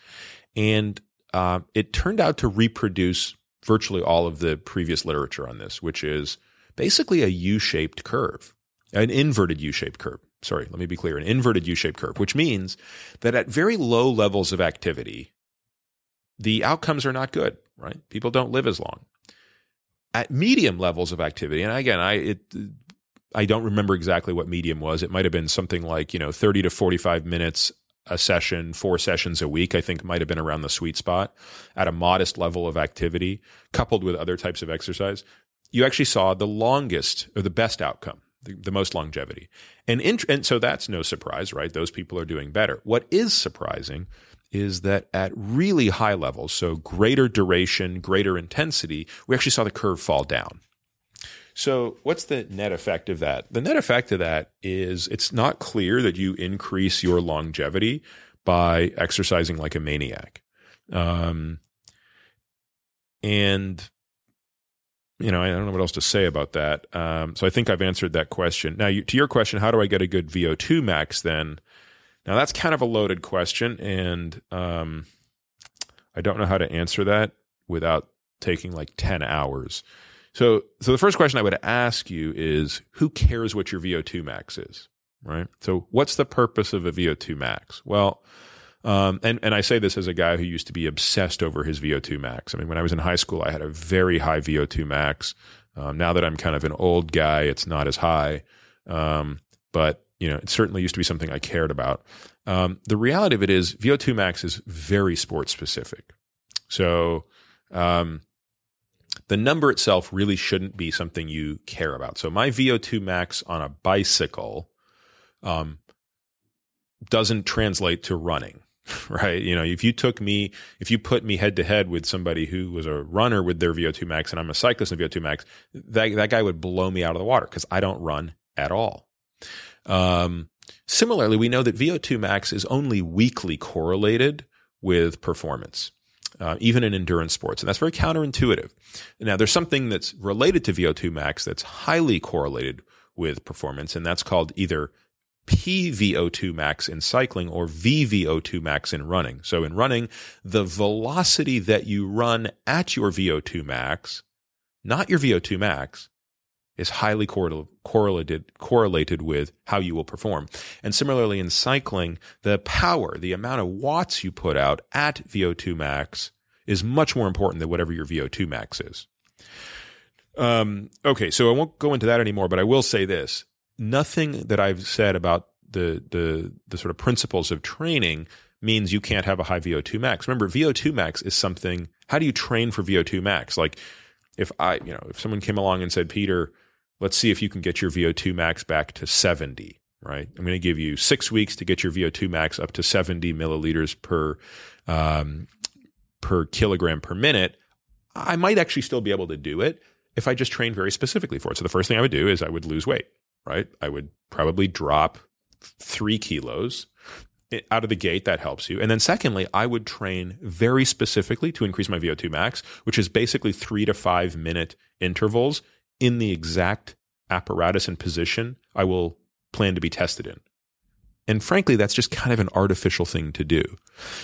And uh, it turned out to reproduce virtually all of the previous literature on this, which is basically a U shaped curve, an inverted U shaped curve. Sorry, let me be clear an inverted U shaped curve, which means that at very low levels of activity, the outcomes are not good, right? People don't live as long. at medium levels of activity, and again, I it I don't remember exactly what medium was. It might have been something like you know thirty to forty five minutes a session, four sessions a week. I think might have been around the sweet spot at a modest level of activity, coupled with other types of exercise. You actually saw the longest or the best outcome. The, the most longevity. And, and so that's no surprise, right? Those people are doing better. What is surprising is that at really high levels, so greater duration, greater intensity, we actually saw the curve fall down. So, what's the net effect of that? The net effect of that is it's not clear that you increase your longevity by exercising like a maniac. Um, and you know, I don't know what else to say about that. Um, so I think I've answered that question. Now, you, to your question, how do I get a good VO2 max then? Now, that's kind of a loaded question, and um, I don't know how to answer that without taking like 10 hours. So, so the first question I would ask you is who cares what your VO2 max is, right? So, what's the purpose of a VO2 max? Well, um, and, and I say this as a guy who used to be obsessed over his VO2 max. I mean, when I was in high school, I had a very high VO2 max. Um, now that I'm kind of an old guy, it's not as high. Um, but, you know, it certainly used to be something I cared about. Um, the reality of it is VO2 max is very sports specific. So, um, the number itself really shouldn't be something you care about. So my VO2 max on a bicycle um, doesn't translate to running. right? You know, if you took me, if you put me head to head with somebody who was a runner with their VO2 max and I'm a cyclist in VO2 max, that, that guy would blow me out of the water because I don't run at all. Um, similarly, we know that VO2 max is only weakly correlated with performance. Uh, even in endurance sports. And that's very counterintuitive. Now, there's something that's related to VO2 max that's highly correlated with performance, and that's called either PVO2 max in cycling or VVO2 max in running. So in running, the velocity that you run at your VO2 max, not your VO2 max, is highly correlated correlated with how you will perform. And similarly in cycling, the power, the amount of watts you put out at VO2 max is much more important than whatever your VO2 max is. Um, okay, so I won't go into that anymore, but I will say this nothing that I've said about the the the sort of principles of training means you can't have a high VO2 max. Remember, VO2 max is something. How do you train for VO2 max? Like, if I, you know, if someone came along and said, Peter, let's see if you can get your VO2 max back to 70, right? I'm going to give you six weeks to get your VO2 max up to 70 milliliters per um, per kilogram per minute. I might actually still be able to do it if I just train very specifically for it. So the first thing I would do is I would lose weight right? I would probably drop three kilos out of the gate. That helps you. And then secondly, I would train very specifically to increase my VO2 max, which is basically three to five minute intervals in the exact apparatus and position I will plan to be tested in. And frankly, that's just kind of an artificial thing to do.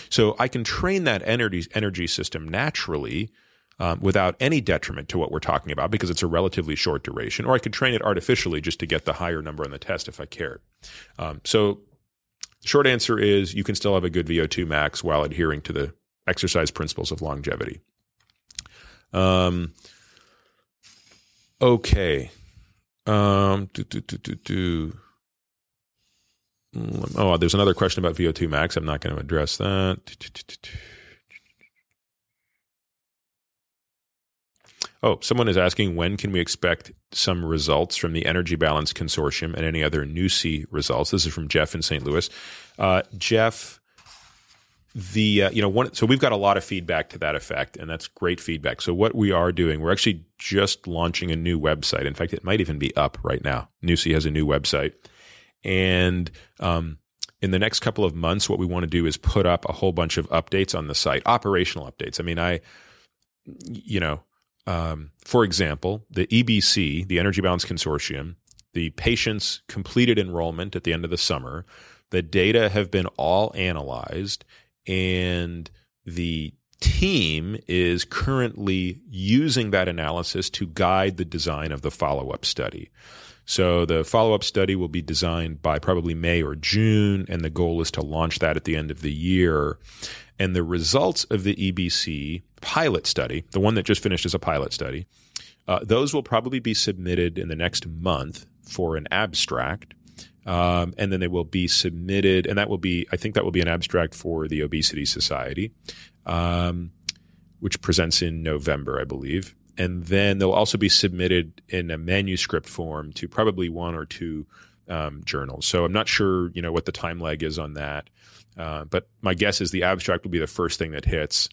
So I can train that energy, energy system naturally um, without any detriment to what we're talking about because it's a relatively short duration. Or I could train it artificially just to get the higher number on the test if I cared. Um, so, short answer is you can still have a good VO2 max while adhering to the exercise principles of longevity. Um, okay. Um, do, do, do, do, do. Oh, there's another question about VO2 max. I'm not going to address that. Oh, someone is asking when can we expect some results from the Energy Balance Consortium and any other NUSI results? This is from Jeff in St. Louis. Uh, Jeff, the uh, you know one so we've got a lot of feedback to that effect, and that's great feedback. So what we are doing, we're actually just launching a new website. In fact, it might even be up right now. NUSI has a new website, and um, in the next couple of months, what we want to do is put up a whole bunch of updates on the site, operational updates. I mean, I you know um, for example, the EBC, the Energy Balance Consortium, the patients completed enrollment at the end of the summer. The data have been all analyzed, and the team is currently using that analysis to guide the design of the follow up study. So the follow up study will be designed by probably May or June, and the goal is to launch that at the end of the year. And the results of the EBC pilot study, the one that just finished as a pilot study, Uh, those will probably be submitted in the next month for an abstract. Um, and then they will be submitted, and that will be, I think that will be an abstract for the Obesity Society, um, which presents in November, I believe. And then they'll also be submitted in a manuscript form to probably one or two um, journals. So I'm not sure, you know, what the time lag is on that. Uh, but my guess is the abstract will be the first thing that hits,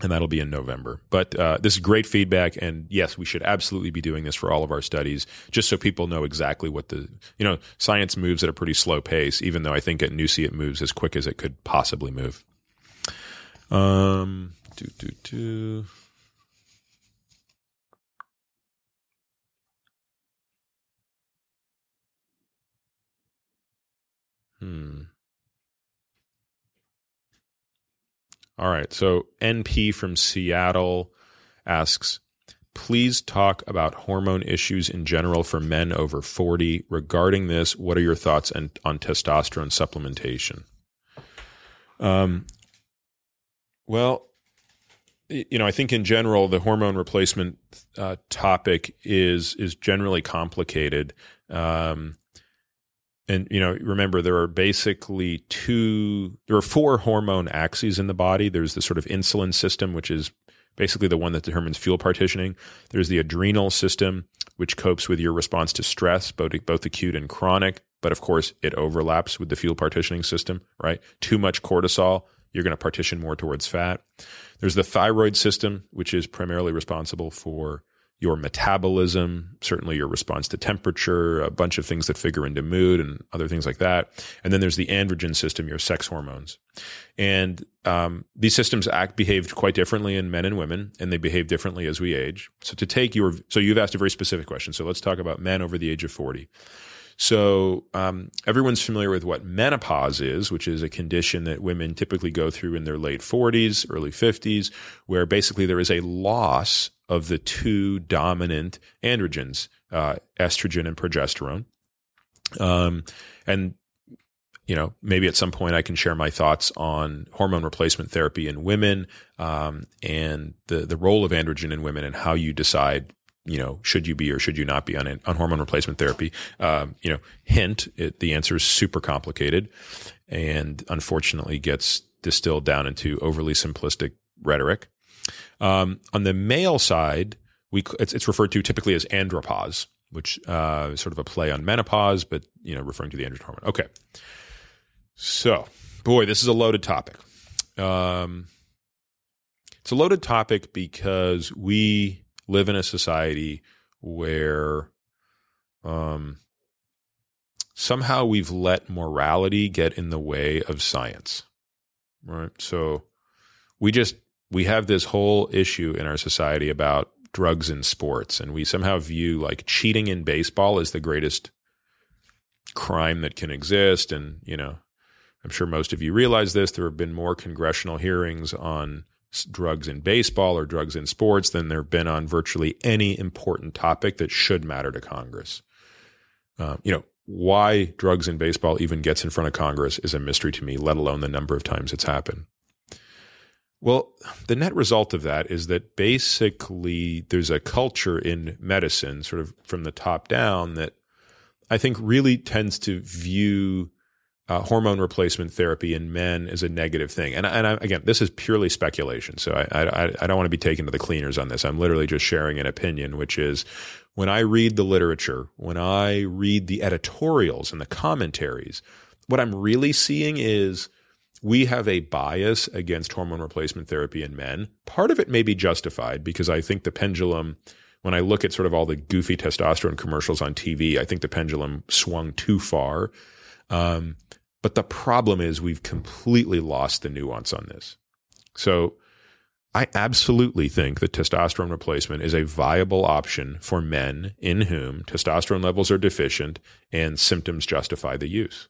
and that'll be in November. But uh, this is great feedback, and yes, we should absolutely be doing this for all of our studies, just so people know exactly what the you know science moves at a pretty slow pace. Even though I think at NUSI it moves as quick as it could possibly move. Um, do do do. Hmm. All right. So NP from Seattle asks, please talk about hormone issues in general for men over 40. Regarding this, what are your thoughts on, on testosterone supplementation? Um, well, you know, I think in general the hormone replacement uh, topic is is generally complicated. Um, and you know remember there are basically two there are four hormone axes in the body. There's the sort of insulin system which is basically the one that determines fuel partitioning. There's the adrenal system which copes with your response to stress both both acute and chronic. But of course it overlaps with the fuel partitioning system right? Too much cortisol you're going to partition more towards fat. There's the thyroid system which is primarily responsible for your metabolism, certainly your response to temperature, a bunch of things that figure into mood and other things like that. And then there's the androgen system, your sex hormones. And um, these systems act behave quite differently in men and women, and they behave differently as we age. So to take your, so you've asked a very specific question. So let's talk about men over the age of 40. So um, everyone's familiar with what menopause is, which is a condition that women typically go through in their late 40s, early 50s, where basically there is a loss of the two dominant androgens, uh, estrogen and progesterone. Um, and you know, maybe at some point I can share my thoughts on hormone replacement therapy in women um, and the the role of androgen in women and how you decide you know, should you be or should you not be on, on hormone replacement therapy? Um, you know, hint, it, the answer is super complicated and unfortunately gets distilled down into overly simplistic rhetoric. Um, on the male side, we it's, it's, referred to typically as andropause, which uh, is sort of a play on menopause, but you know, referring to the androgen hormone. Okay, so boy, this is a loaded topic. Um, it's a loaded topic because we live in a society where um, somehow we've let morality get in the way of science. Right. So we just, we have this whole issue in our society about drugs in sports, and we somehow view like cheating in baseball as the greatest crime that can exist. And, you know, I'm sure most of you realize this. There have been more congressional hearings on drugs in baseball or drugs in sports than there have been on virtually any important topic that should matter to Congress. Uh, you know, why drugs in baseball even gets in front of Congress is a mystery to me, let alone the number of times it's happened. Well, the net result of that is that basically there's a culture in medicine, sort of from the top down, that I think really tends to view uh, hormone replacement therapy in men is a negative thing. And, and I, again, this is purely speculation. So I, I, I don't want to be taken to the cleaners on this. I'm literally just sharing an opinion, which is when I read the literature, when I read the editorials and the commentaries, what I'm really seeing is we have a bias against hormone replacement therapy in men. Part of it may be justified because I think the pendulum, when I look at sort of all the goofy testosterone commercials on TV, I think the pendulum swung too far. Um, but the problem is we've completely lost the nuance on this. So I absolutely think that testosterone replacement is a viable option for men in whom testosterone levels are deficient and symptoms justify the use.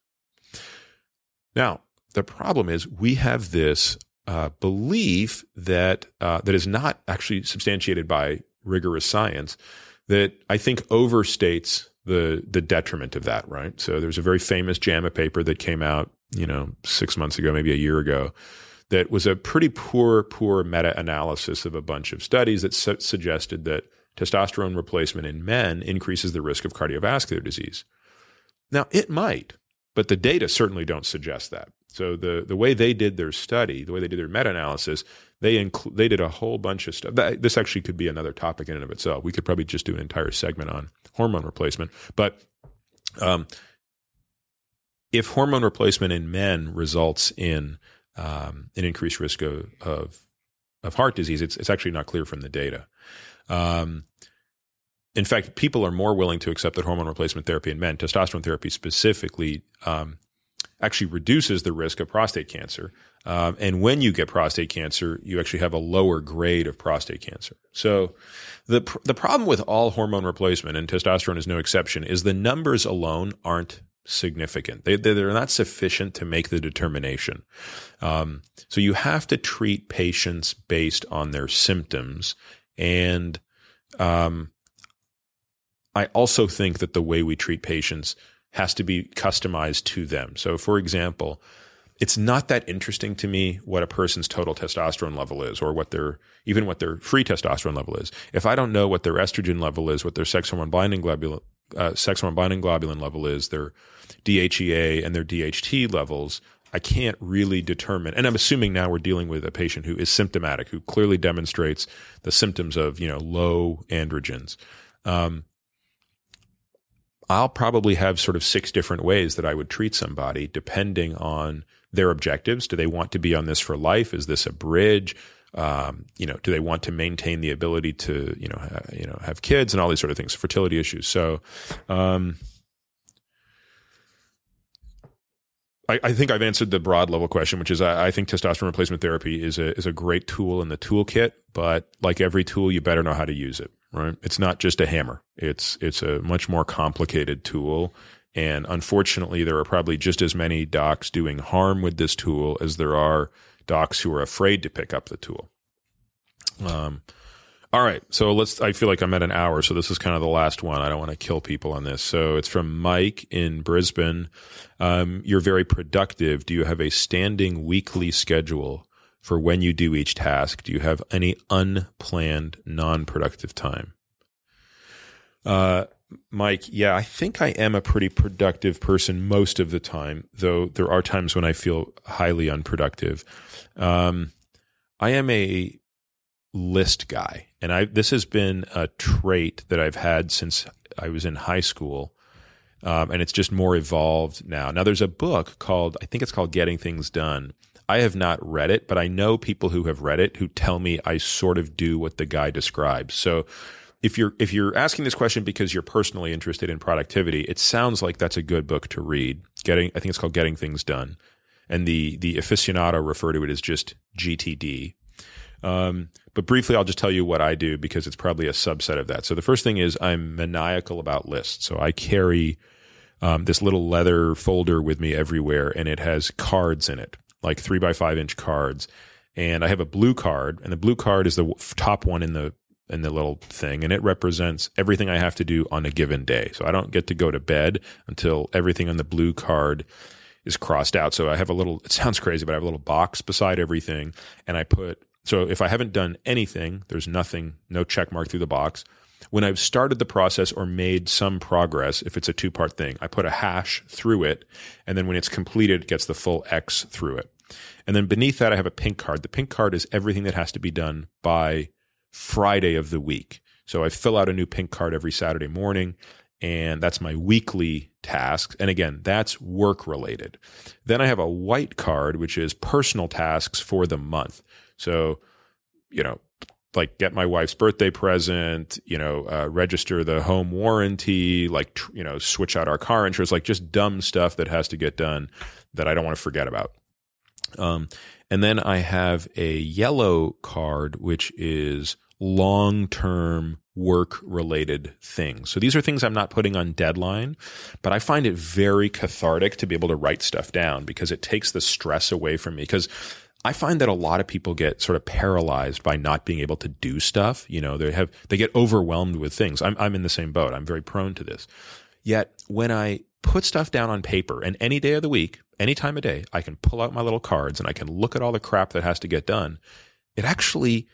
Now, the problem is we have this uh, belief that uh, that is not actually substantiated by rigorous science that I think overstates the the detriment of that, right? So there's a very famous JAMA paper that came out, you know, six months ago, maybe a year ago, that was a pretty poor, poor meta analysis of a bunch of studies that su- suggested that testosterone replacement in men increases the risk of cardiovascular disease. Now, it might, but the data certainly don't suggest that. So the the way they did their study, the way they did their meta analysis, they inclu- they did a whole bunch of stuff. This actually could be another topic in and of itself. We could probably just do an entire segment on hormone replacement. But um, if hormone replacement in men results in um, an increased risk of, of of heart disease, it's it's actually not clear from the data. Um, in fact, people are more willing to accept that hormone replacement therapy in men, testosterone therapy specifically, um, actually reduces the risk of prostate cancer. Um, and when you get prostate cancer, you actually have a lower grade of prostate cancer. So the pr- the problem with all hormone replacement, and testosterone is no exception, is the numbers alone aren't significant. They, they're not sufficient to make the determination. Um, so you have to treat patients based on their symptoms. And um, I also think that the way we treat patients has to be customized to them. So, for example, it's not that interesting to me what a person's total testosterone level is or what their even what their free testosterone level is. If i don't know what their estrogen level is what their sex hormone binding globulin uh, sex hormone binding globulin level is their dhea and their dht levels i can't really determine. And i'm assuming now we're dealing with a patient who is symptomatic who clearly demonstrates the symptoms of you know low androgens. Um, I'll probably have sort of six different ways that I would treat somebody depending on their objectives. Do they want to be on this for life? Is this a bridge? Um, you know, do they want to maintain the ability to, you know, ha- you know, have kids and all these sort of things, fertility issues. So, um, I, think I've answered the broad level question, which is I, I, think testosterone replacement therapy is a is a great tool in the toolkit, but like every tool, you better know how to use it. Right? It's not just a hammer. It's it's a much more complicated tool, and unfortunately, there are probably just as many docs doing harm with this tool as there are docs who are afraid to pick up the tool. Um, all right. So let's, I feel like I'm at an hour. So this is kind of the last one. I don't want to kill people on this. So it's from Mike in Brisbane. Um, you're very productive. Do you have a standing weekly schedule for when you do each task? Do you have any unplanned non productive time? Uh, Mike, yeah, I think I am a pretty productive person most of the time, though there are times when I feel highly unproductive. Um, I am a list guy, and I this has been a trait that I've had since I was in high school, um, and it's just more evolved now. Now, there's a book called I think it's called Getting Things Done. I have not read it, but I know people who have read it who tell me I sort of do what the guy describes. So if you're if you're asking this question because you're personally interested in productivity, it sounds like that's a good book to read. Getting I think it's called Getting Things Done, and the the aficionado refer to it as just GTD. Um, but briefly, I'll just tell you what I do because it's probably a subset of that. So the first thing is I'm maniacal about lists. So I carry um, this little leather folder with me everywhere, and it has cards in it, like three by five inch cards. And I have a blue card, and the blue card is the top one in the in the little thing, and it represents everything I have to do on a given day. So I don't get to go to bed until everything on the blue card is crossed out. So I have a little, it sounds crazy, but I have a little box beside everything, and I put, so if I haven't done anything, there's nothing, no check mark through the box. When I've started the process or made some progress, if it's a two part thing, I put a hash through it. And then when it's completed, it gets the full X through it. And then beneath that, I have a pink card. The pink card is everything that has to be done by Friday of the week. So I fill out a new pink card every Saturday morning, and that's my weekly task. And again, that's work related. Then I have a white card, which is personal tasks for the month. So, you know, like get my wife's birthday present, you know, uh, register the home warranty, like, tr- you know, switch out our car insurance, like just dumb stuff that has to get done that I don't want to forget about. Um, and then I have a yellow card, which is long term work related things. So these are things I'm not putting on deadline, but I find it very cathartic to be able to write stuff down because it takes the stress away from me. Because I find that a lot of people get sort of paralyzed by not being able to do stuff. You know, they have, they get overwhelmed with things. I'm, I'm in the same boat. I'm very prone to this. Yet when I put stuff down on paper and any day of the week, any time of day, I can pull out my little cards and I can look at all the crap that has to get done. It actually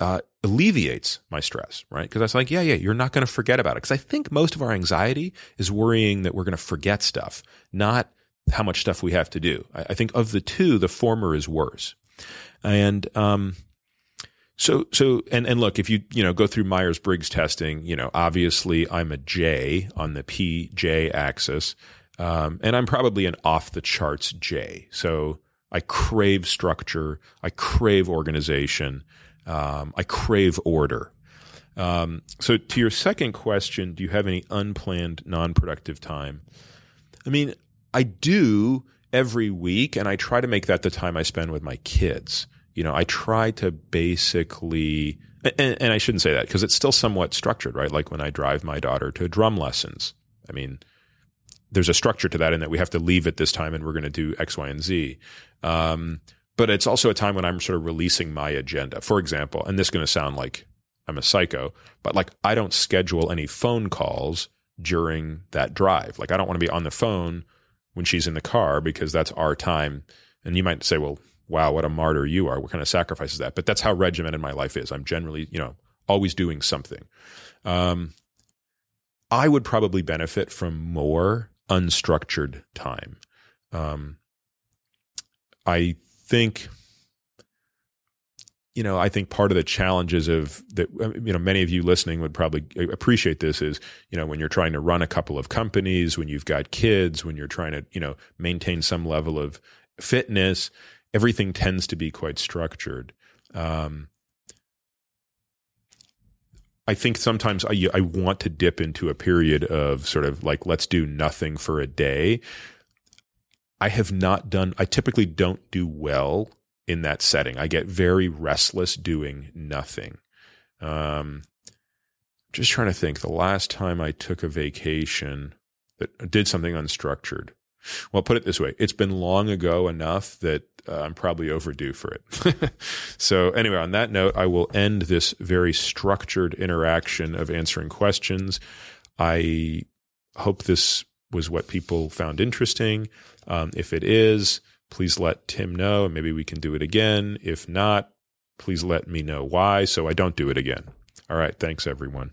uh, alleviates my stress, right? Because I was like, yeah, yeah, you're not going to forget about it. Because I think most of our anxiety is worrying that we're going to forget stuff, not how much stuff we have to do. I, I think of the two, the former is worse. And um, so, so, and, and look, if you, you know, go through Myers Briggs testing, you know, obviously I'm a J on the PJ axis. Um, and I'm probably an off the charts J. So I crave structure. I crave organization. Um, I crave order. Um, so to your second question, do you have any unplanned non-productive time? I mean, I do every week and I try to make that the time I spend with my kids you know, I try to basically, and, and I shouldn't say that because it's still somewhat structured, right? Like when I drive my daughter to drum lessons. I mean, there's a structure to that in that we have to leave at this time and we're going to do X, Y, and Z. Um, but it's also a time when I'm sort of releasing my agenda. For example, and this is going to sound like I'm a psycho, but like I don't schedule any phone calls during that drive. Like I don't want to be on the phone when she's in the car because that's our time. And you might say, well, wow, what a martyr you are. What kind of sacrifice is that? But that's how regimented my life is. I'm generally, you know, always doing something. Um, I would probably benefit from more unstructured time. Um, I think, you know, I think part of the challenges of that, you know, many of you listening would probably appreciate this is, you know, when you're trying to run a couple of companies, when you've got kids, when you're trying to, you know, maintain some level of fitness, everything tends to be quite structured. Um, I think sometimes I, I want to dip into a period of sort of like, let's do nothing for a day. I have not done, I typically don't do well in that setting. I get very restless doing nothing. Um, just trying to think the last time I took a vacation that did something unstructured. Well, put it this way: it's been long ago enough that uh, I'm probably overdue for it. so, anyway, on that note, I will end this very structured interaction of answering questions. I hope this was what people found interesting. Um, if it is, please let Tim know, and maybe we can do it again. If not, please let me know why so I don't do it again. All right. Thanks, everyone.